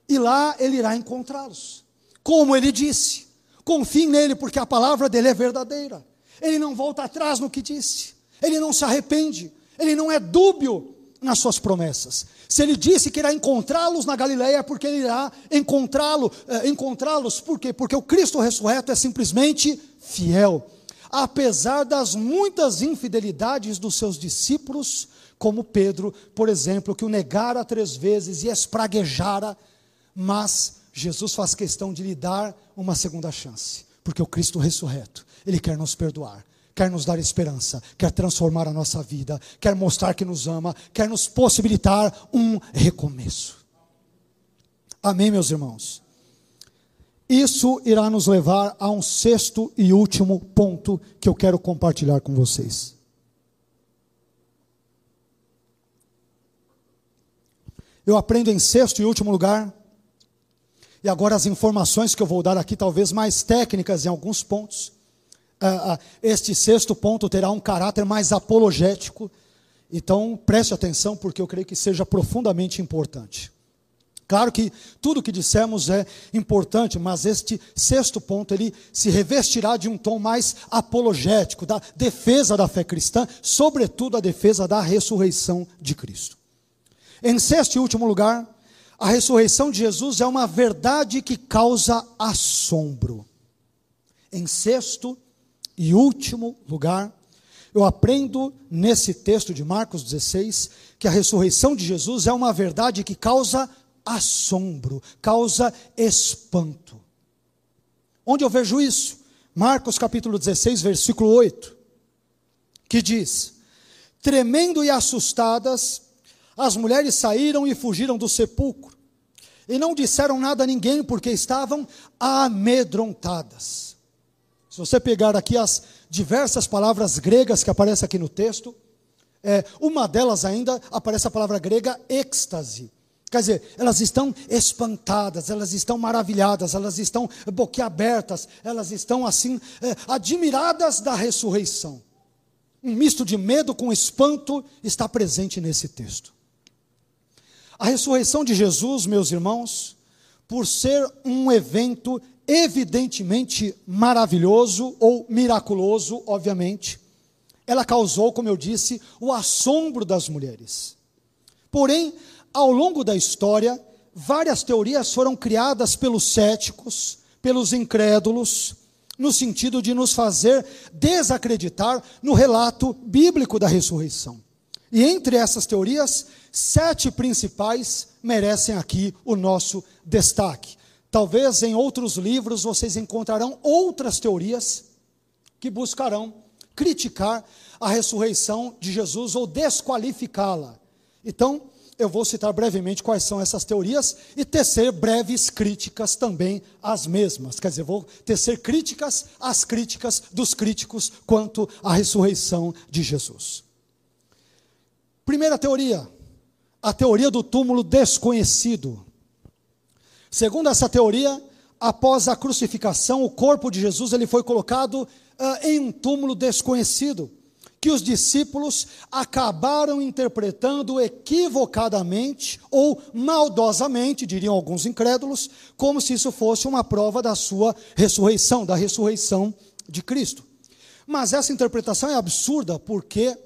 e lá ele irá encontrá-los. Como ele disse, confiem nele porque a palavra dele é verdadeira. Ele não volta atrás no que disse. Ele não se arrepende. Ele não é dúbio nas suas promessas. Se ele disse que irá encontrá-los na Galileia, é porque ele irá encontrá-lo, eh, encontrá-los. Por quê? Porque o Cristo ressurreto é simplesmente fiel. Apesar das muitas infidelidades dos seus discípulos, como Pedro, por exemplo, que o negara três vezes e espraguejara, mas Jesus faz questão de lhe dar uma segunda chance, porque o Cristo ressurreto, ele quer nos perdoar, quer nos dar esperança, quer transformar a nossa vida, quer mostrar que nos ama, quer nos possibilitar um recomeço. Amém, meus irmãos? Isso irá nos levar a um sexto e último ponto que eu quero compartilhar com vocês. Eu aprendo em sexto e último lugar. E agora as informações que eu vou dar aqui, talvez mais técnicas em alguns pontos. Uh, uh, este sexto ponto terá um caráter mais apologético. Então preste atenção, porque eu creio que seja profundamente importante. Claro que tudo que dissemos é importante, mas este sexto ponto ele se revestirá de um tom mais apologético, da defesa da fé cristã, sobretudo a defesa da ressurreição de Cristo. Em sexto e último lugar, a ressurreição de Jesus é uma verdade que causa assombro. Em sexto e último lugar, eu aprendo nesse texto de Marcos 16 que a ressurreição de Jesus é uma verdade que causa assombro, causa espanto. Onde eu vejo isso? Marcos capítulo 16, versículo 8, que diz: Tremendo e assustadas, as mulheres saíram e fugiram do sepulcro. E não disseram nada a ninguém porque estavam amedrontadas. Se você pegar aqui as diversas palavras gregas que aparecem aqui no texto, é, uma delas ainda aparece a palavra grega êxtase. Quer dizer, elas estão espantadas, elas estão maravilhadas, elas estão boquiabertas, elas estão assim, é, admiradas da ressurreição. Um misto de medo com espanto está presente nesse texto. A ressurreição de Jesus, meus irmãos, por ser um evento evidentemente maravilhoso ou miraculoso, obviamente, ela causou, como eu disse, o assombro das mulheres. Porém, ao longo da história, várias teorias foram criadas pelos céticos, pelos incrédulos, no sentido de nos fazer desacreditar no relato bíblico da ressurreição. E entre essas teorias, sete principais merecem aqui o nosso destaque. Talvez em outros livros vocês encontrarão outras teorias que buscarão criticar a ressurreição de Jesus ou desqualificá-la. Então, eu vou citar brevemente quais são essas teorias e tecer breves críticas também às mesmas. Quer dizer, vou tecer críticas às críticas dos críticos quanto à ressurreição de Jesus. Primeira teoria, a teoria do túmulo desconhecido. Segundo essa teoria, após a crucificação, o corpo de Jesus ele foi colocado uh, em um túmulo desconhecido, que os discípulos acabaram interpretando equivocadamente ou maldosamente, diriam alguns incrédulos, como se isso fosse uma prova da sua ressurreição, da ressurreição de Cristo. Mas essa interpretação é absurda porque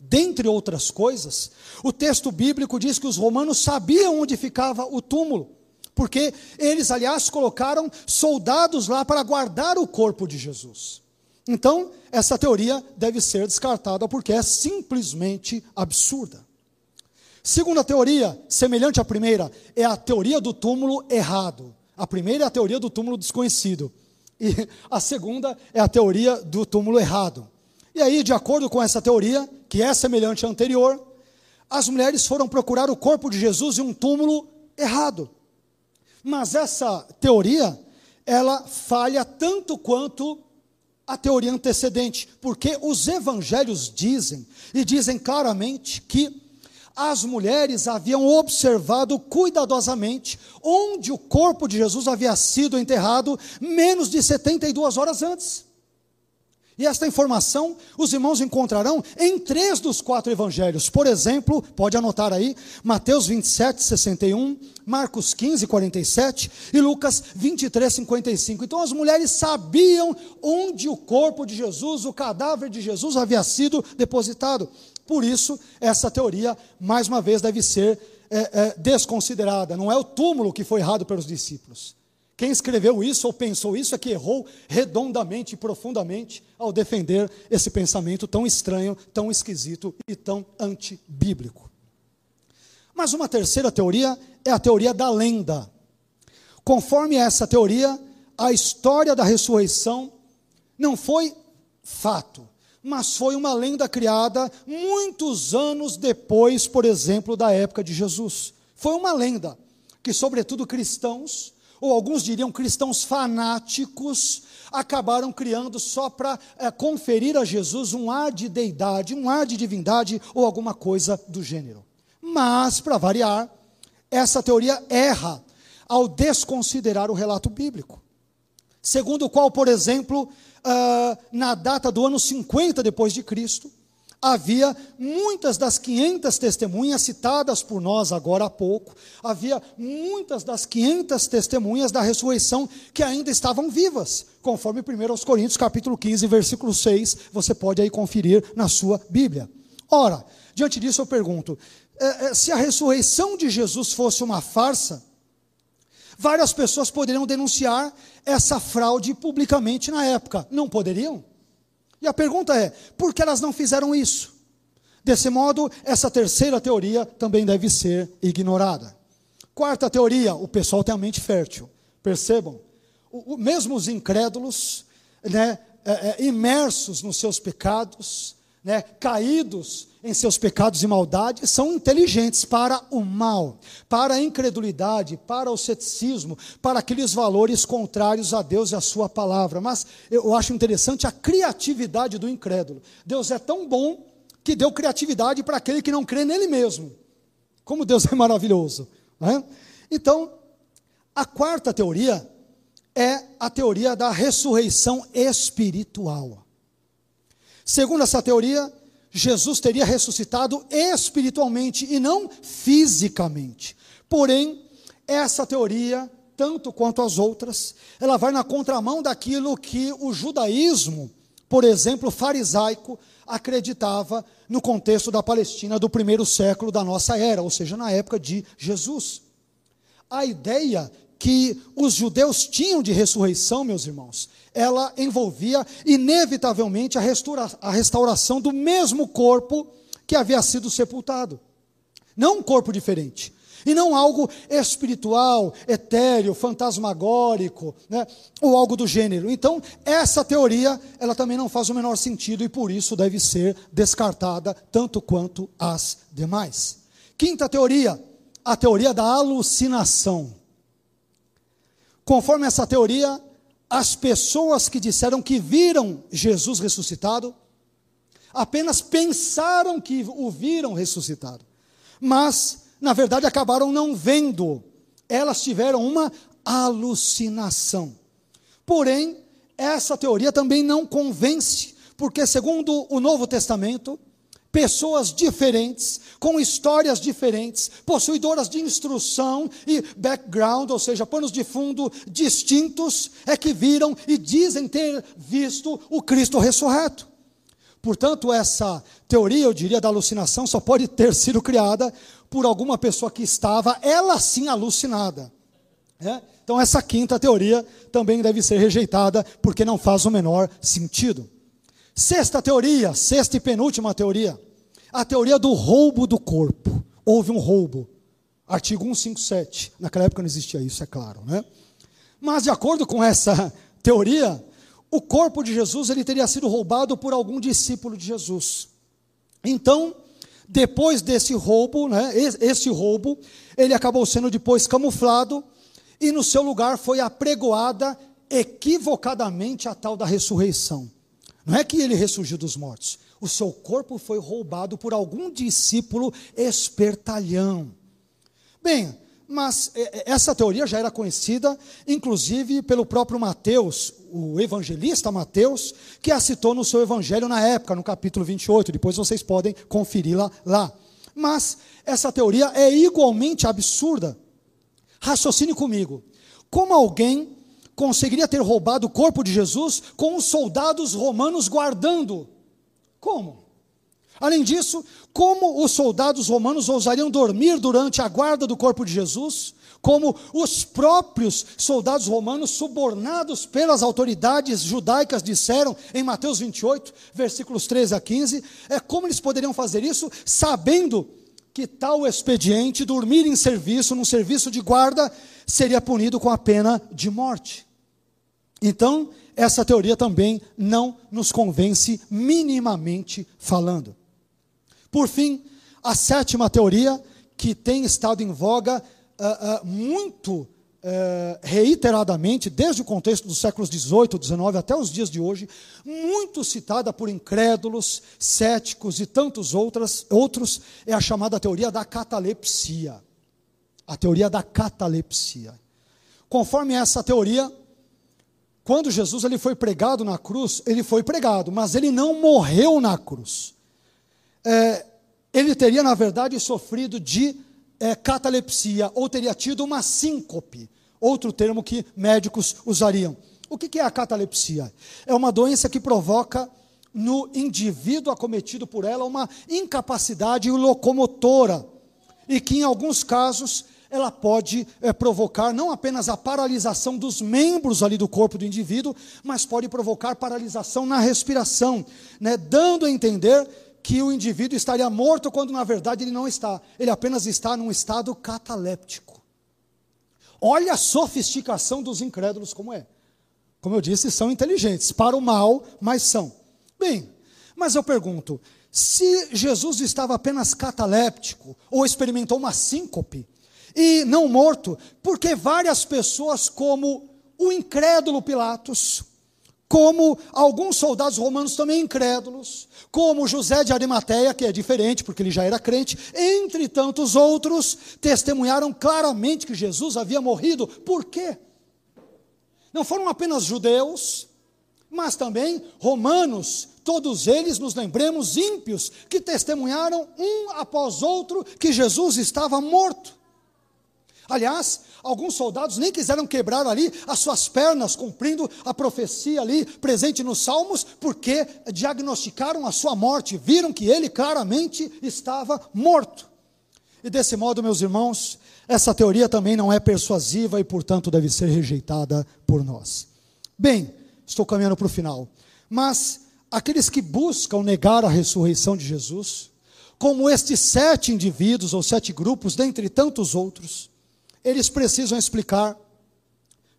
Dentre outras coisas, o texto bíblico diz que os romanos sabiam onde ficava o túmulo, porque eles, aliás, colocaram soldados lá para guardar o corpo de Jesus. Então, essa teoria deve ser descartada porque é simplesmente absurda. Segunda teoria, semelhante à primeira, é a teoria do túmulo errado. A primeira é a teoria do túmulo desconhecido, E a segunda é a teoria do túmulo errado. E aí, de acordo com essa teoria, que é semelhante à anterior, as mulheres foram procurar o corpo de Jesus em um túmulo errado. Mas essa teoria, ela falha tanto quanto a teoria antecedente, porque os evangelhos dizem, e dizem claramente, que as mulheres haviam observado cuidadosamente onde o corpo de Jesus havia sido enterrado menos de 72 horas antes. E esta informação os irmãos encontrarão em três dos quatro evangelhos. Por exemplo, pode anotar aí, Mateus 27, 61, Marcos 15, 47 e Lucas 23, 55. Então as mulheres sabiam onde o corpo de Jesus, o cadáver de Jesus havia sido depositado. Por isso, essa teoria, mais uma vez, deve ser é, é, desconsiderada. Não é o túmulo que foi errado pelos discípulos. Quem escreveu isso ou pensou isso é que errou redondamente e profundamente ao defender esse pensamento tão estranho, tão esquisito e tão antibíblico. Mas uma terceira teoria é a teoria da lenda. Conforme essa teoria, a história da ressurreição não foi fato, mas foi uma lenda criada muitos anos depois, por exemplo, da época de Jesus. Foi uma lenda que, sobretudo, cristãos ou alguns diriam cristãos fanáticos, acabaram criando só para é, conferir a Jesus um ar de deidade, um ar de divindade ou alguma coisa do gênero. Mas, para variar, essa teoria erra ao desconsiderar o relato bíblico. Segundo o qual, por exemplo, uh, na data do ano 50 depois de Cristo, Havia muitas das 500 testemunhas citadas por nós agora há pouco, havia muitas das 500 testemunhas da ressurreição que ainda estavam vivas, conforme 1 Coríntios capítulo 15, versículo 6, você pode aí conferir na sua Bíblia. Ora, diante disso eu pergunto, é, é, se a ressurreição de Jesus fosse uma farsa, várias pessoas poderiam denunciar essa fraude publicamente na época, não poderiam? E a pergunta é: por que elas não fizeram isso? Desse modo, essa terceira teoria também deve ser ignorada. Quarta teoria: o pessoal tem a mente fértil. Percebam? O, o, mesmo os incrédulos, né, é, é, imersos nos seus pecados, né, caídos em seus pecados e maldades, são inteligentes para o mal, para a incredulidade, para o ceticismo, para aqueles valores contrários a Deus e a Sua palavra. Mas eu acho interessante a criatividade do incrédulo. Deus é tão bom que deu criatividade para aquele que não crê nele mesmo. Como Deus é maravilhoso. Né? Então, a quarta teoria é a teoria da ressurreição espiritual. Segundo essa teoria, Jesus teria ressuscitado espiritualmente e não fisicamente. Porém, essa teoria, tanto quanto as outras, ela vai na contramão daquilo que o judaísmo, por exemplo, farisaico, acreditava no contexto da Palestina do primeiro século da nossa era, ou seja, na época de Jesus. A ideia que os judeus tinham de ressurreição, meus irmãos, ela envolvia inevitavelmente a, restaura, a restauração do mesmo corpo que havia sido sepultado. Não um corpo diferente. E não algo espiritual, etéreo, fantasmagórico, né, ou algo do gênero. Então, essa teoria, ela também não faz o menor sentido e por isso deve ser descartada, tanto quanto as demais. Quinta teoria, a teoria da alucinação. Conforme essa teoria, as pessoas que disseram que viram Jesus ressuscitado, apenas pensaram que o viram ressuscitado, mas, na verdade, acabaram não vendo, elas tiveram uma alucinação. Porém, essa teoria também não convence, porque, segundo o Novo Testamento, pessoas diferentes, com histórias diferentes, possuidoras de instrução e background, ou seja, panos de fundo distintos, é que viram e dizem ter visto o Cristo ressurreto. Portanto, essa teoria, eu diria, da alucinação só pode ter sido criada por alguma pessoa que estava, ela sim, alucinada. É? Então, essa quinta teoria também deve ser rejeitada, porque não faz o menor sentido. Sexta teoria, sexta e penúltima teoria, a teoria do roubo do corpo. Houve um roubo. Artigo 157. Naquela época não existia isso, é claro, né? Mas de acordo com essa teoria, o corpo de Jesus ele teria sido roubado por algum discípulo de Jesus. Então, depois desse roubo, né, esse roubo, ele acabou sendo depois camuflado e no seu lugar foi apregoada equivocadamente a tal da ressurreição. Não é que ele ressurgiu dos mortos, o seu corpo foi roubado por algum discípulo espertalhão. Bem, mas é, é, essa teoria já era conhecida, inclusive pelo próprio Mateus, o evangelista Mateus, que a citou no seu evangelho na época, no capítulo 28. Depois vocês podem conferi-la lá. Mas essa teoria é igualmente absurda. Raciocine comigo. Como alguém conseguiria ter roubado o corpo de Jesus com os soldados romanos guardando? Como? Além disso, como os soldados romanos ousariam dormir durante a guarda do corpo de Jesus? Como os próprios soldados romanos, subornados pelas autoridades judaicas, disseram em Mateus 28, versículos 13 a 15, é como eles poderiam fazer isso sabendo que tal expediente, dormir em serviço, num serviço de guarda, seria punido com a pena de morte. Então, essa teoria também não nos convence minimamente falando. Por fim, a sétima teoria, que tem estado em voga uh, uh, muito uh, reiteradamente, desde o contexto dos séculos XVIII, XIX até os dias de hoje, muito citada por incrédulos, céticos e tantos outras, outros, é a chamada teoria da catalepsia. A teoria da catalepsia. Conforme essa teoria, quando Jesus ele foi pregado na cruz, ele foi pregado, mas ele não morreu na cruz é, ele teria, na verdade, sofrido de é, catalepsia, ou teria tido uma síncope, outro termo que médicos usariam. O que é a catalepsia? É uma doença que provoca no indivíduo acometido por ela uma incapacidade locomotora, e que, em alguns casos, ela pode é, provocar não apenas a paralisação dos membros ali do corpo do indivíduo, mas pode provocar paralisação na respiração, né, dando a entender que o indivíduo estaria morto quando na verdade ele não está. Ele apenas está num estado cataléptico. Olha a sofisticação dos incrédulos como é. Como eu disse, são inteligentes, para o mal, mas são. Bem, mas eu pergunto, se Jesus estava apenas cataléptico ou experimentou uma síncope e não morto, por que várias pessoas como o incrédulo Pilatos, como alguns soldados romanos também incrédulos, como José de Arimateia, que é diferente, porque ele já era crente, entre tantos outros, testemunharam claramente que Jesus havia morrido. Por quê? Não foram apenas judeus, mas também romanos, todos eles, nos lembremos, ímpios, que testemunharam um após outro que Jesus estava morto. Aliás, alguns soldados nem quiseram quebrar ali as suas pernas, cumprindo a profecia ali presente nos Salmos, porque diagnosticaram a sua morte, viram que ele claramente estava morto. E desse modo, meus irmãos, essa teoria também não é persuasiva e, portanto, deve ser rejeitada por nós. Bem, estou caminhando para o final. Mas aqueles que buscam negar a ressurreição de Jesus, como estes sete indivíduos ou sete grupos, dentre tantos outros, eles precisam explicar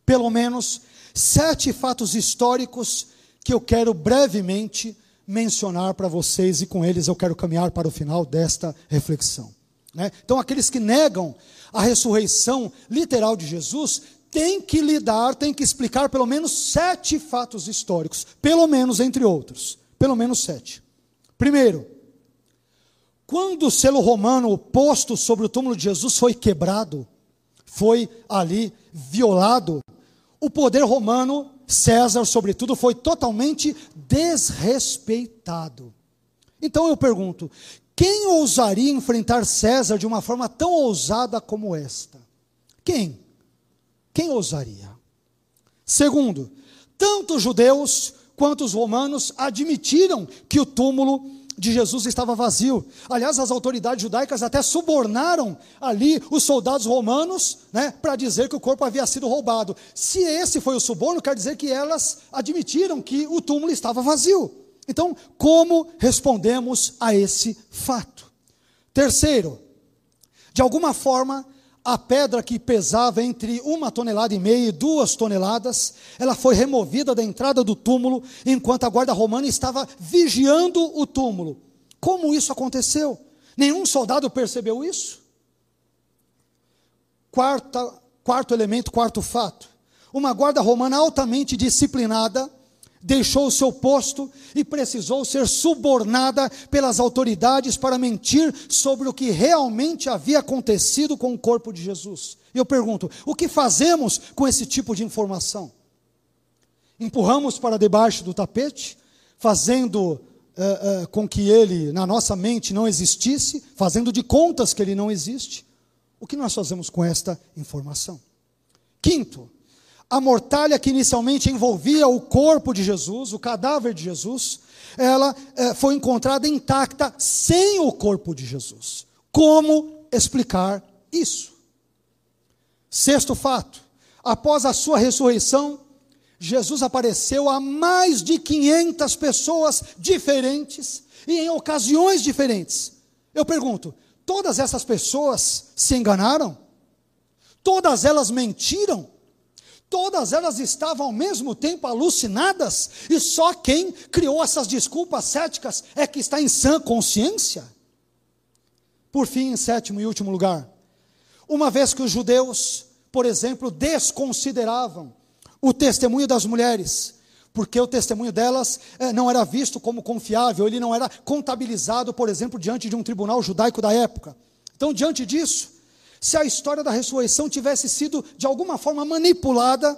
pelo menos sete fatos históricos que eu quero brevemente mencionar para vocês e com eles eu quero caminhar para o final desta reflexão. Né? Então, aqueles que negam a ressurreição literal de Jesus têm que lidar, têm que explicar pelo menos sete fatos históricos, pelo menos entre outros, pelo menos sete. Primeiro, quando o selo romano posto sobre o túmulo de Jesus foi quebrado, foi ali violado, o poder romano, César, sobretudo, foi totalmente desrespeitado. Então eu pergunto: quem ousaria enfrentar César de uma forma tão ousada como esta? Quem? Quem ousaria? Segundo, tanto os judeus quanto os romanos admitiram que o túmulo de Jesus estava vazio. Aliás, as autoridades judaicas até subornaram ali os soldados romanos né, para dizer que o corpo havia sido roubado. Se esse foi o suborno, quer dizer que elas admitiram que o túmulo estava vazio. Então, como respondemos a esse fato? Terceiro, de alguma forma, a pedra que pesava entre uma tonelada e meia e duas toneladas, ela foi removida da entrada do túmulo, enquanto a guarda romana estava vigiando o túmulo. Como isso aconteceu? Nenhum soldado percebeu isso? Quarta, quarto elemento, quarto fato. Uma guarda romana altamente disciplinada deixou o seu posto e precisou ser subornada pelas autoridades para mentir sobre o que realmente havia acontecido com o corpo de Jesus. E eu pergunto: o que fazemos com esse tipo de informação? Empurramos para debaixo do tapete, fazendo uh, uh, com que ele, na nossa mente, não existisse, fazendo de contas que ele não existe? O que nós fazemos com esta informação? Quinto, a mortalha que inicialmente envolvia o corpo de Jesus, o cadáver de Jesus, ela é, foi encontrada intacta sem o corpo de Jesus. Como explicar isso? Sexto fato: após a sua ressurreição, Jesus apareceu a mais de 500 pessoas diferentes e em ocasiões diferentes. Eu pergunto: todas essas pessoas se enganaram? Todas elas mentiram? Todas elas estavam ao mesmo tempo alucinadas, e só quem criou essas desculpas céticas é que está em sã consciência. Por fim, em sétimo e último lugar, uma vez que os judeus, por exemplo, desconsideravam o testemunho das mulheres, porque o testemunho delas eh, não era visto como confiável, ele não era contabilizado, por exemplo, diante de um tribunal judaico da época. Então, diante disso, se a história da ressurreição tivesse sido de alguma forma manipulada,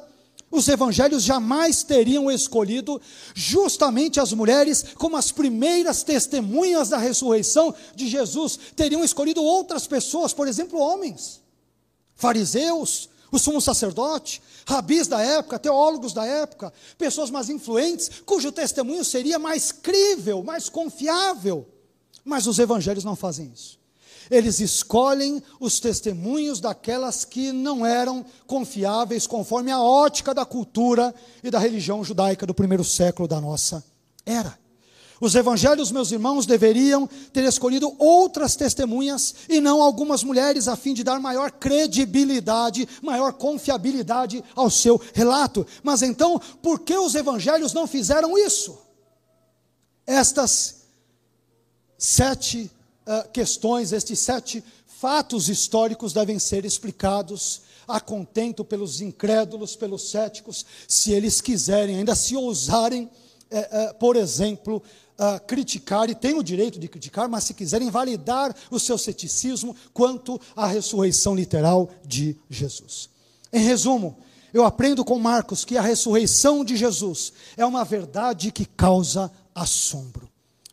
os evangelhos jamais teriam escolhido justamente as mulheres como as primeiras testemunhas da ressurreição de Jesus. Teriam escolhido outras pessoas, por exemplo, homens, fariseus, o sumo sacerdote, rabis da época, teólogos da época, pessoas mais influentes, cujo testemunho seria mais crível, mais confiável. Mas os evangelhos não fazem isso eles escolhem os testemunhos daquelas que não eram confiáveis conforme a ótica da cultura e da religião judaica do primeiro século da nossa era. Os evangelhos, meus irmãos, deveriam ter escolhido outras testemunhas e não algumas mulheres, a fim de dar maior credibilidade, maior confiabilidade ao seu relato. Mas então, por que os evangelhos não fizeram isso? Estas sete uh, questões, estes sete fatos históricos devem ser explicados a contento pelos incrédulos, pelos céticos, se eles quiserem, ainda se ousarem, eh, eh, por exemplo, uh, criticar, e têm o direito de criticar, mas se quiserem validar o seu ceticismo quanto à ressurreição literal de Jesus. Em resumo, eu aprendo com Marcos que a ressurreição de Jesus é uma verdade que causa assombro.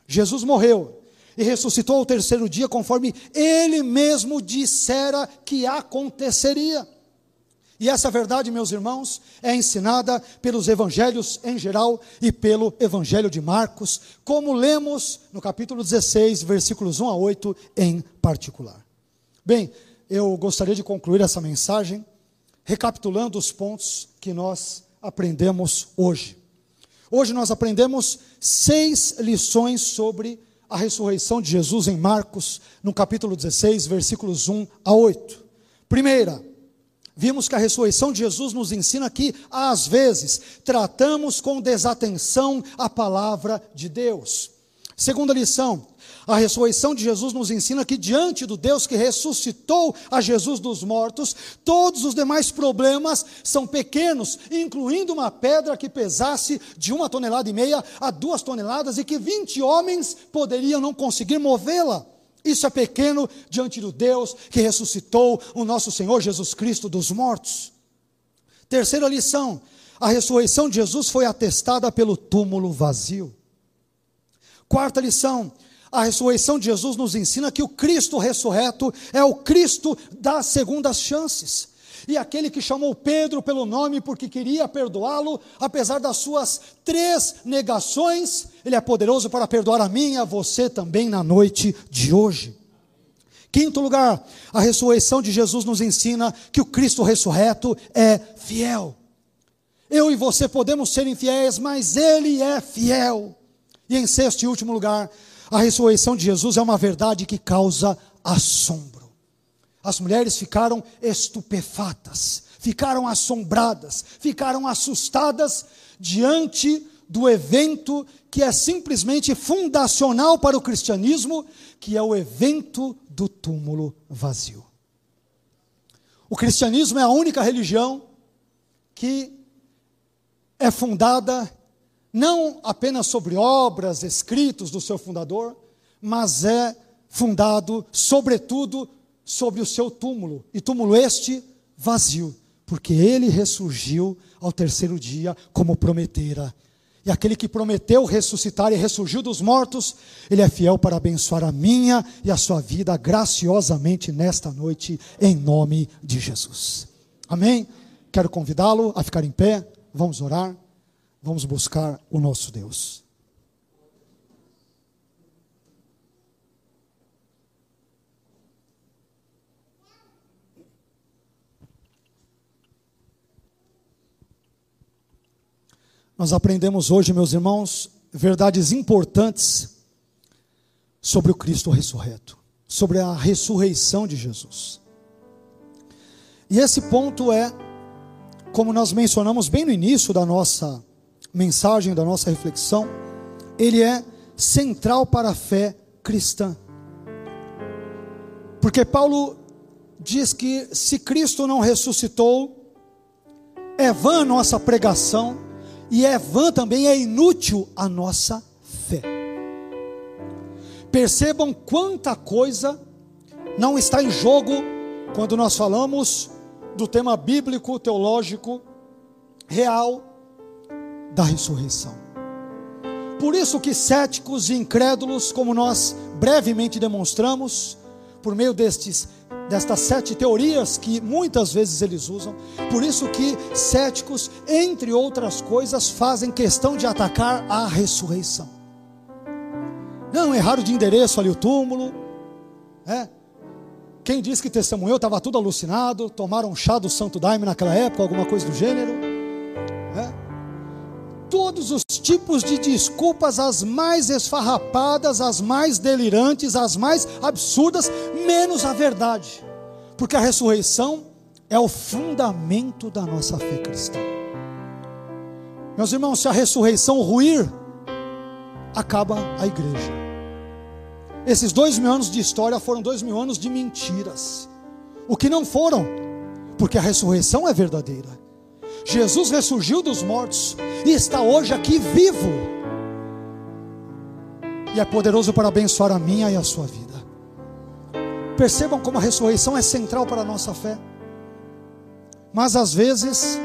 Jesus morreu, e ressuscitou ao terceiro dia, conforme ele mesmo dissera que aconteceria. E essa verdade, meus irmãos, é ensinada pelos evangelhos em geral e pelo evangelho de Marcos, como lemos no capítulo 16, versículos 1 a 8 em particular. Bem, eu gostaria de concluir essa mensagem recapitulando os pontos que nós aprendemos hoje. Hoje nós aprendemos seis lições sobre a ressurreição de Jesus em Marcos, no capítulo 16, versículos 1 a 8. Primeira, vimos que a ressurreição de Jesus nos ensina que, às vezes, tratamos com desatenção a palavra de Deus. Segunda lição, a ressurreição de Jesus nos ensina que, diante do Deus que ressuscitou a Jesus dos mortos, todos os demais problemas são pequenos, incluindo uma pedra que pesasse de uma tonelada e meia a duas toneladas e que 20 homens poderiam não conseguir movê-la. Isso é pequeno diante do Deus que ressuscitou o nosso Senhor Jesus Cristo dos mortos. Terceira lição: a ressurreição de Jesus foi atestada pelo túmulo vazio. Quarta lição: a ressurreição de Jesus nos ensina que o Cristo ressurreto é o Cristo das segundas chances. E aquele que chamou Pedro pelo nome porque queria perdoá-lo, apesar das suas três negações, ele é poderoso para perdoar a mim e a você também na noite de hoje. Quinto lugar, a ressurreição de Jesus nos ensina que o Cristo ressurreto é fiel. Eu e você podemos ser infiéis, mas Ele é fiel. E em sexto e último lugar, a ressurreição de Jesus é uma verdade que causa assombro. As mulheres ficaram estupefatas, ficaram assombradas, ficaram assustadas diante do evento que é simplesmente fundacional para o cristianismo, que é o evento do túmulo vazio. O cristianismo é a única religião que é fundada não apenas sobre obras, escritos do seu fundador, mas é fundado, sobretudo, sobre o seu túmulo, e túmulo este vazio, porque ele ressurgiu ao terceiro dia, como prometera. E aquele que prometeu ressuscitar e ressurgiu dos mortos, ele é fiel para abençoar a minha e a sua vida graciosamente nesta noite, em nome de Jesus. Amém? Quero convidá-lo a ficar em pé, vamos orar, vamos buscar o nosso Deus. Nós aprendemos hoje, meus irmãos, verdades importantes sobre o Cristo ressurreto, sobre a ressurreição de Jesus. E esse ponto é, como nós mencionamos bem no início da nossa mensagem, da nossa reflexão, ele é central para a fé cristã. Porque Paulo diz que se Cristo não ressuscitou, é vã a nossa pregação e é vã também, é inútil a nossa fé. Percebam quanta coisa não está em jogo quando nós falamos do tema bíblico, teológico, real da ressurreição. Por isso que céticos e incrédulos, como nós brevemente demonstramos, por meio destes destas sete teorias que muitas vezes eles usam. Por isso que céticos, entre outras coisas, fazem questão de atacar a ressurreição. Não, erraram de endereço ali o túmulo. É. Quem disse que testemunhou estava tudo alucinado, tomaram chá do Santo Daime naquela época, alguma coisa do gênero. Todos os tipos de desculpas, as mais esfarrapadas, as mais delirantes, as mais absurdas, menos a verdade, porque a ressurreição é o fundamento da nossa fé cristã. Meus irmãos, se a ressurreição ruir, acaba a igreja. Esses dois mil anos de história foram dois mil anos de mentiras, o que não foram, porque a ressurreição é verdadeira. Jesus ressurgiu dos mortos e está hoje aqui vivo. E é poderoso para abençoar a minha e a sua vida. Percebam como a ressurreição é central para a nossa fé. Mas às vezes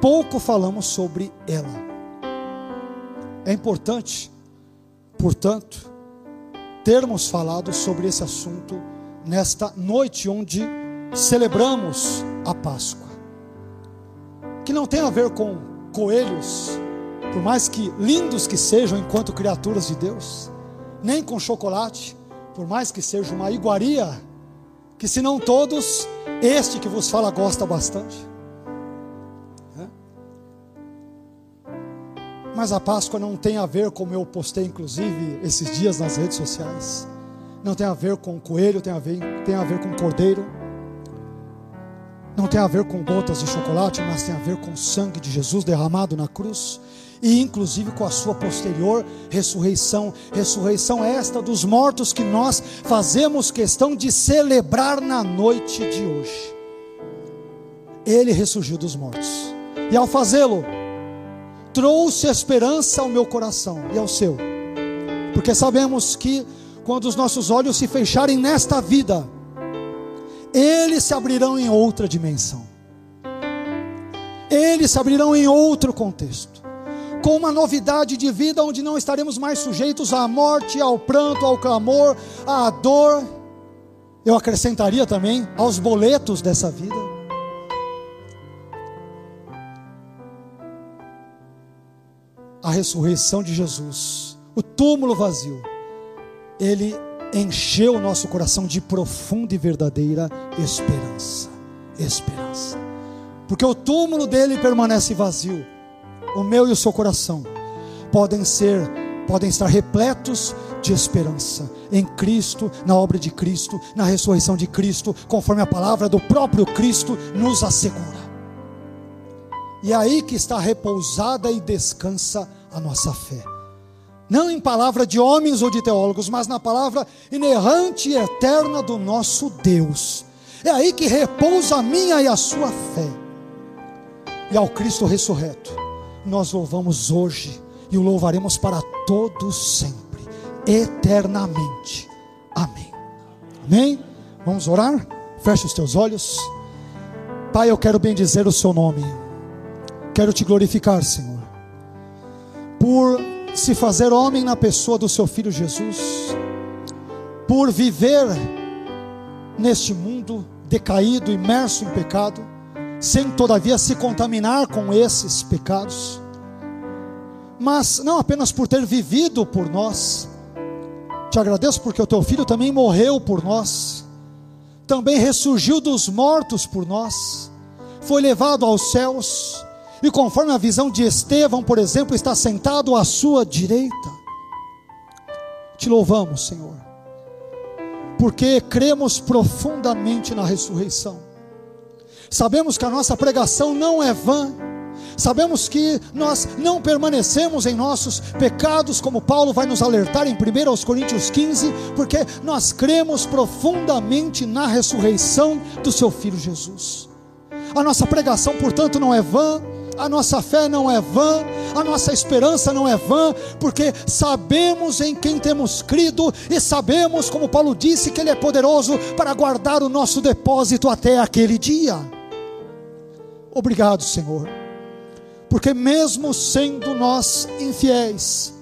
pouco falamos sobre ela. É importante, portanto, termos falado sobre esse assunto nesta noite onde celebramos a Páscoa que não tem a ver com coelhos, por mais que lindos que sejam enquanto criaturas de Deus, nem com chocolate, por mais que seja uma iguaria, que se não todos, este que vos fala gosta bastante. Mas a Páscoa não tem a ver, como eu postei inclusive esses dias nas redes sociais, não tem a ver com coelho, tem a ver, tem a ver com cordeiro não tem a ver com gotas de chocolate, mas tem a ver com o sangue de Jesus derramado na cruz e inclusive com a sua posterior ressurreição. Ressurreição esta dos mortos que nós fazemos questão de celebrar na noite de hoje. Ele ressurgiu dos mortos. E ao fazê-lo, trouxe esperança ao meu coração e ao seu. Porque sabemos que quando os nossos olhos se fecharem nesta vida, eles se abrirão em outra dimensão. Eles se abrirão em outro contexto. Com uma novidade de vida onde não estaremos mais sujeitos à morte, ao pranto, ao clamor, à dor. Eu acrescentaria também aos boletos dessa vida. A ressurreição de Jesus, o túmulo vazio, ele encheu o nosso coração de profunda e verdadeira esperança. Esperança. Porque o túmulo dele permanece vazio. O meu e o seu coração podem ser, podem estar repletos de esperança em Cristo, na obra de Cristo, na ressurreição de Cristo, conforme a palavra do próprio Cristo nos assegura. E é aí que está repousada e descansa a nossa fé. Não em palavra de homens ou de teólogos, mas na palavra inerrante e eterna do nosso Deus. É aí que repousa a minha e a sua fé. E ao Cristo ressurreto, nós louvamos hoje e o louvaremos para todos sempre, eternamente. Amém. Amém? Vamos orar? Feche os teus olhos. Pai, eu quero bendizer o seu nome. Quero te glorificar, Senhor, por se fazer homem na pessoa do seu filho Jesus, por viver neste mundo decaído, imerso em pecado, sem todavia se contaminar com esses pecados mas não apenas por ter vivido por nós. Te agradeço porque o teu filho também morreu por nós, também ressurgiu dos mortos por nós, foi levado aos céus, e conforme a visão de Estevão, por exemplo, está sentado à sua direita. Te louvamos, Senhor, porque cremos profundamente na ressurreição. Sabemos que a nossa pregação não é vã, Sabemos que nós não permanecemos em nossos pecados, como Paulo vai nos alertar em 1 Coríntios 15, porque nós cremos profundamente na ressurreição do seu filho Jesus. A nossa pregação, portanto, não é vã, a nossa fé não é vã, a nossa esperança não é vã, porque sabemos em quem temos crido e sabemos, como Paulo disse, que Ele é poderoso para guardar o nosso depósito até aquele dia. Obrigado, Senhor porque mesmo sendo nós infiéis,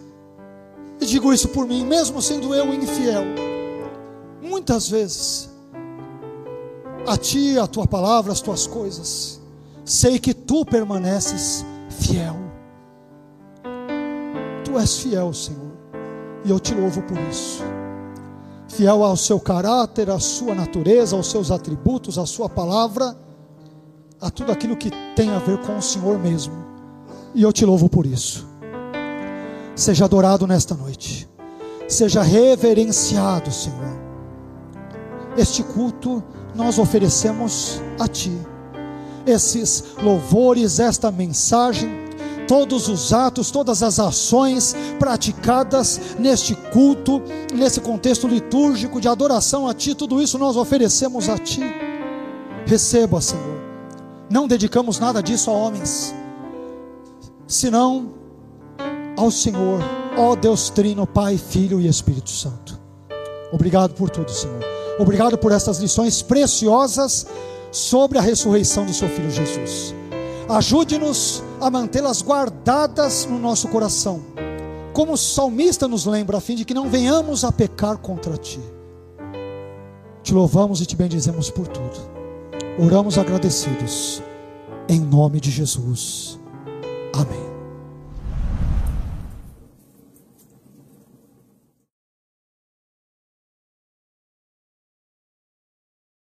e digo isso por mim, mesmo sendo eu infiel, muitas vezes, a ti, a tua palavra, as tuas coisas, sei que tu permaneces fiel. Tu és fiel, Senhor, e eu te louvo por isso. Fiel ao seu caráter, à sua natureza, aos seus atributos, à sua palavra, a tudo aquilo que tem a ver com o Senhor mesmo. E eu te louvo por isso. Seja adorado nesta noite. Seja reverenciado, Senhor. Este culto nós oferecemos a Ti. Esses louvores, esta mensagem, todos os atos, todas as ações praticadas neste culto, nesse contexto litúrgico de adoração a Ti, tudo isso nós oferecemos a Ti. Receba, Senhor. Não dedicamos nada disso a homens senão ao Senhor, ó Deus Trino, Pai, Filho e Espírito Santo. Obrigado por tudo, Senhor. Obrigado por estas lições preciosas sobre a ressurreição do Seu Filho Jesus. Ajude-nos a mantê-las guardadas no nosso coração, como o salmista nos lembra, a fim de que não venhamos a pecar contra Ti. Te louvamos e te bendizemos por tudo. Oramos agradecidos, em nome de Jesus. Amém.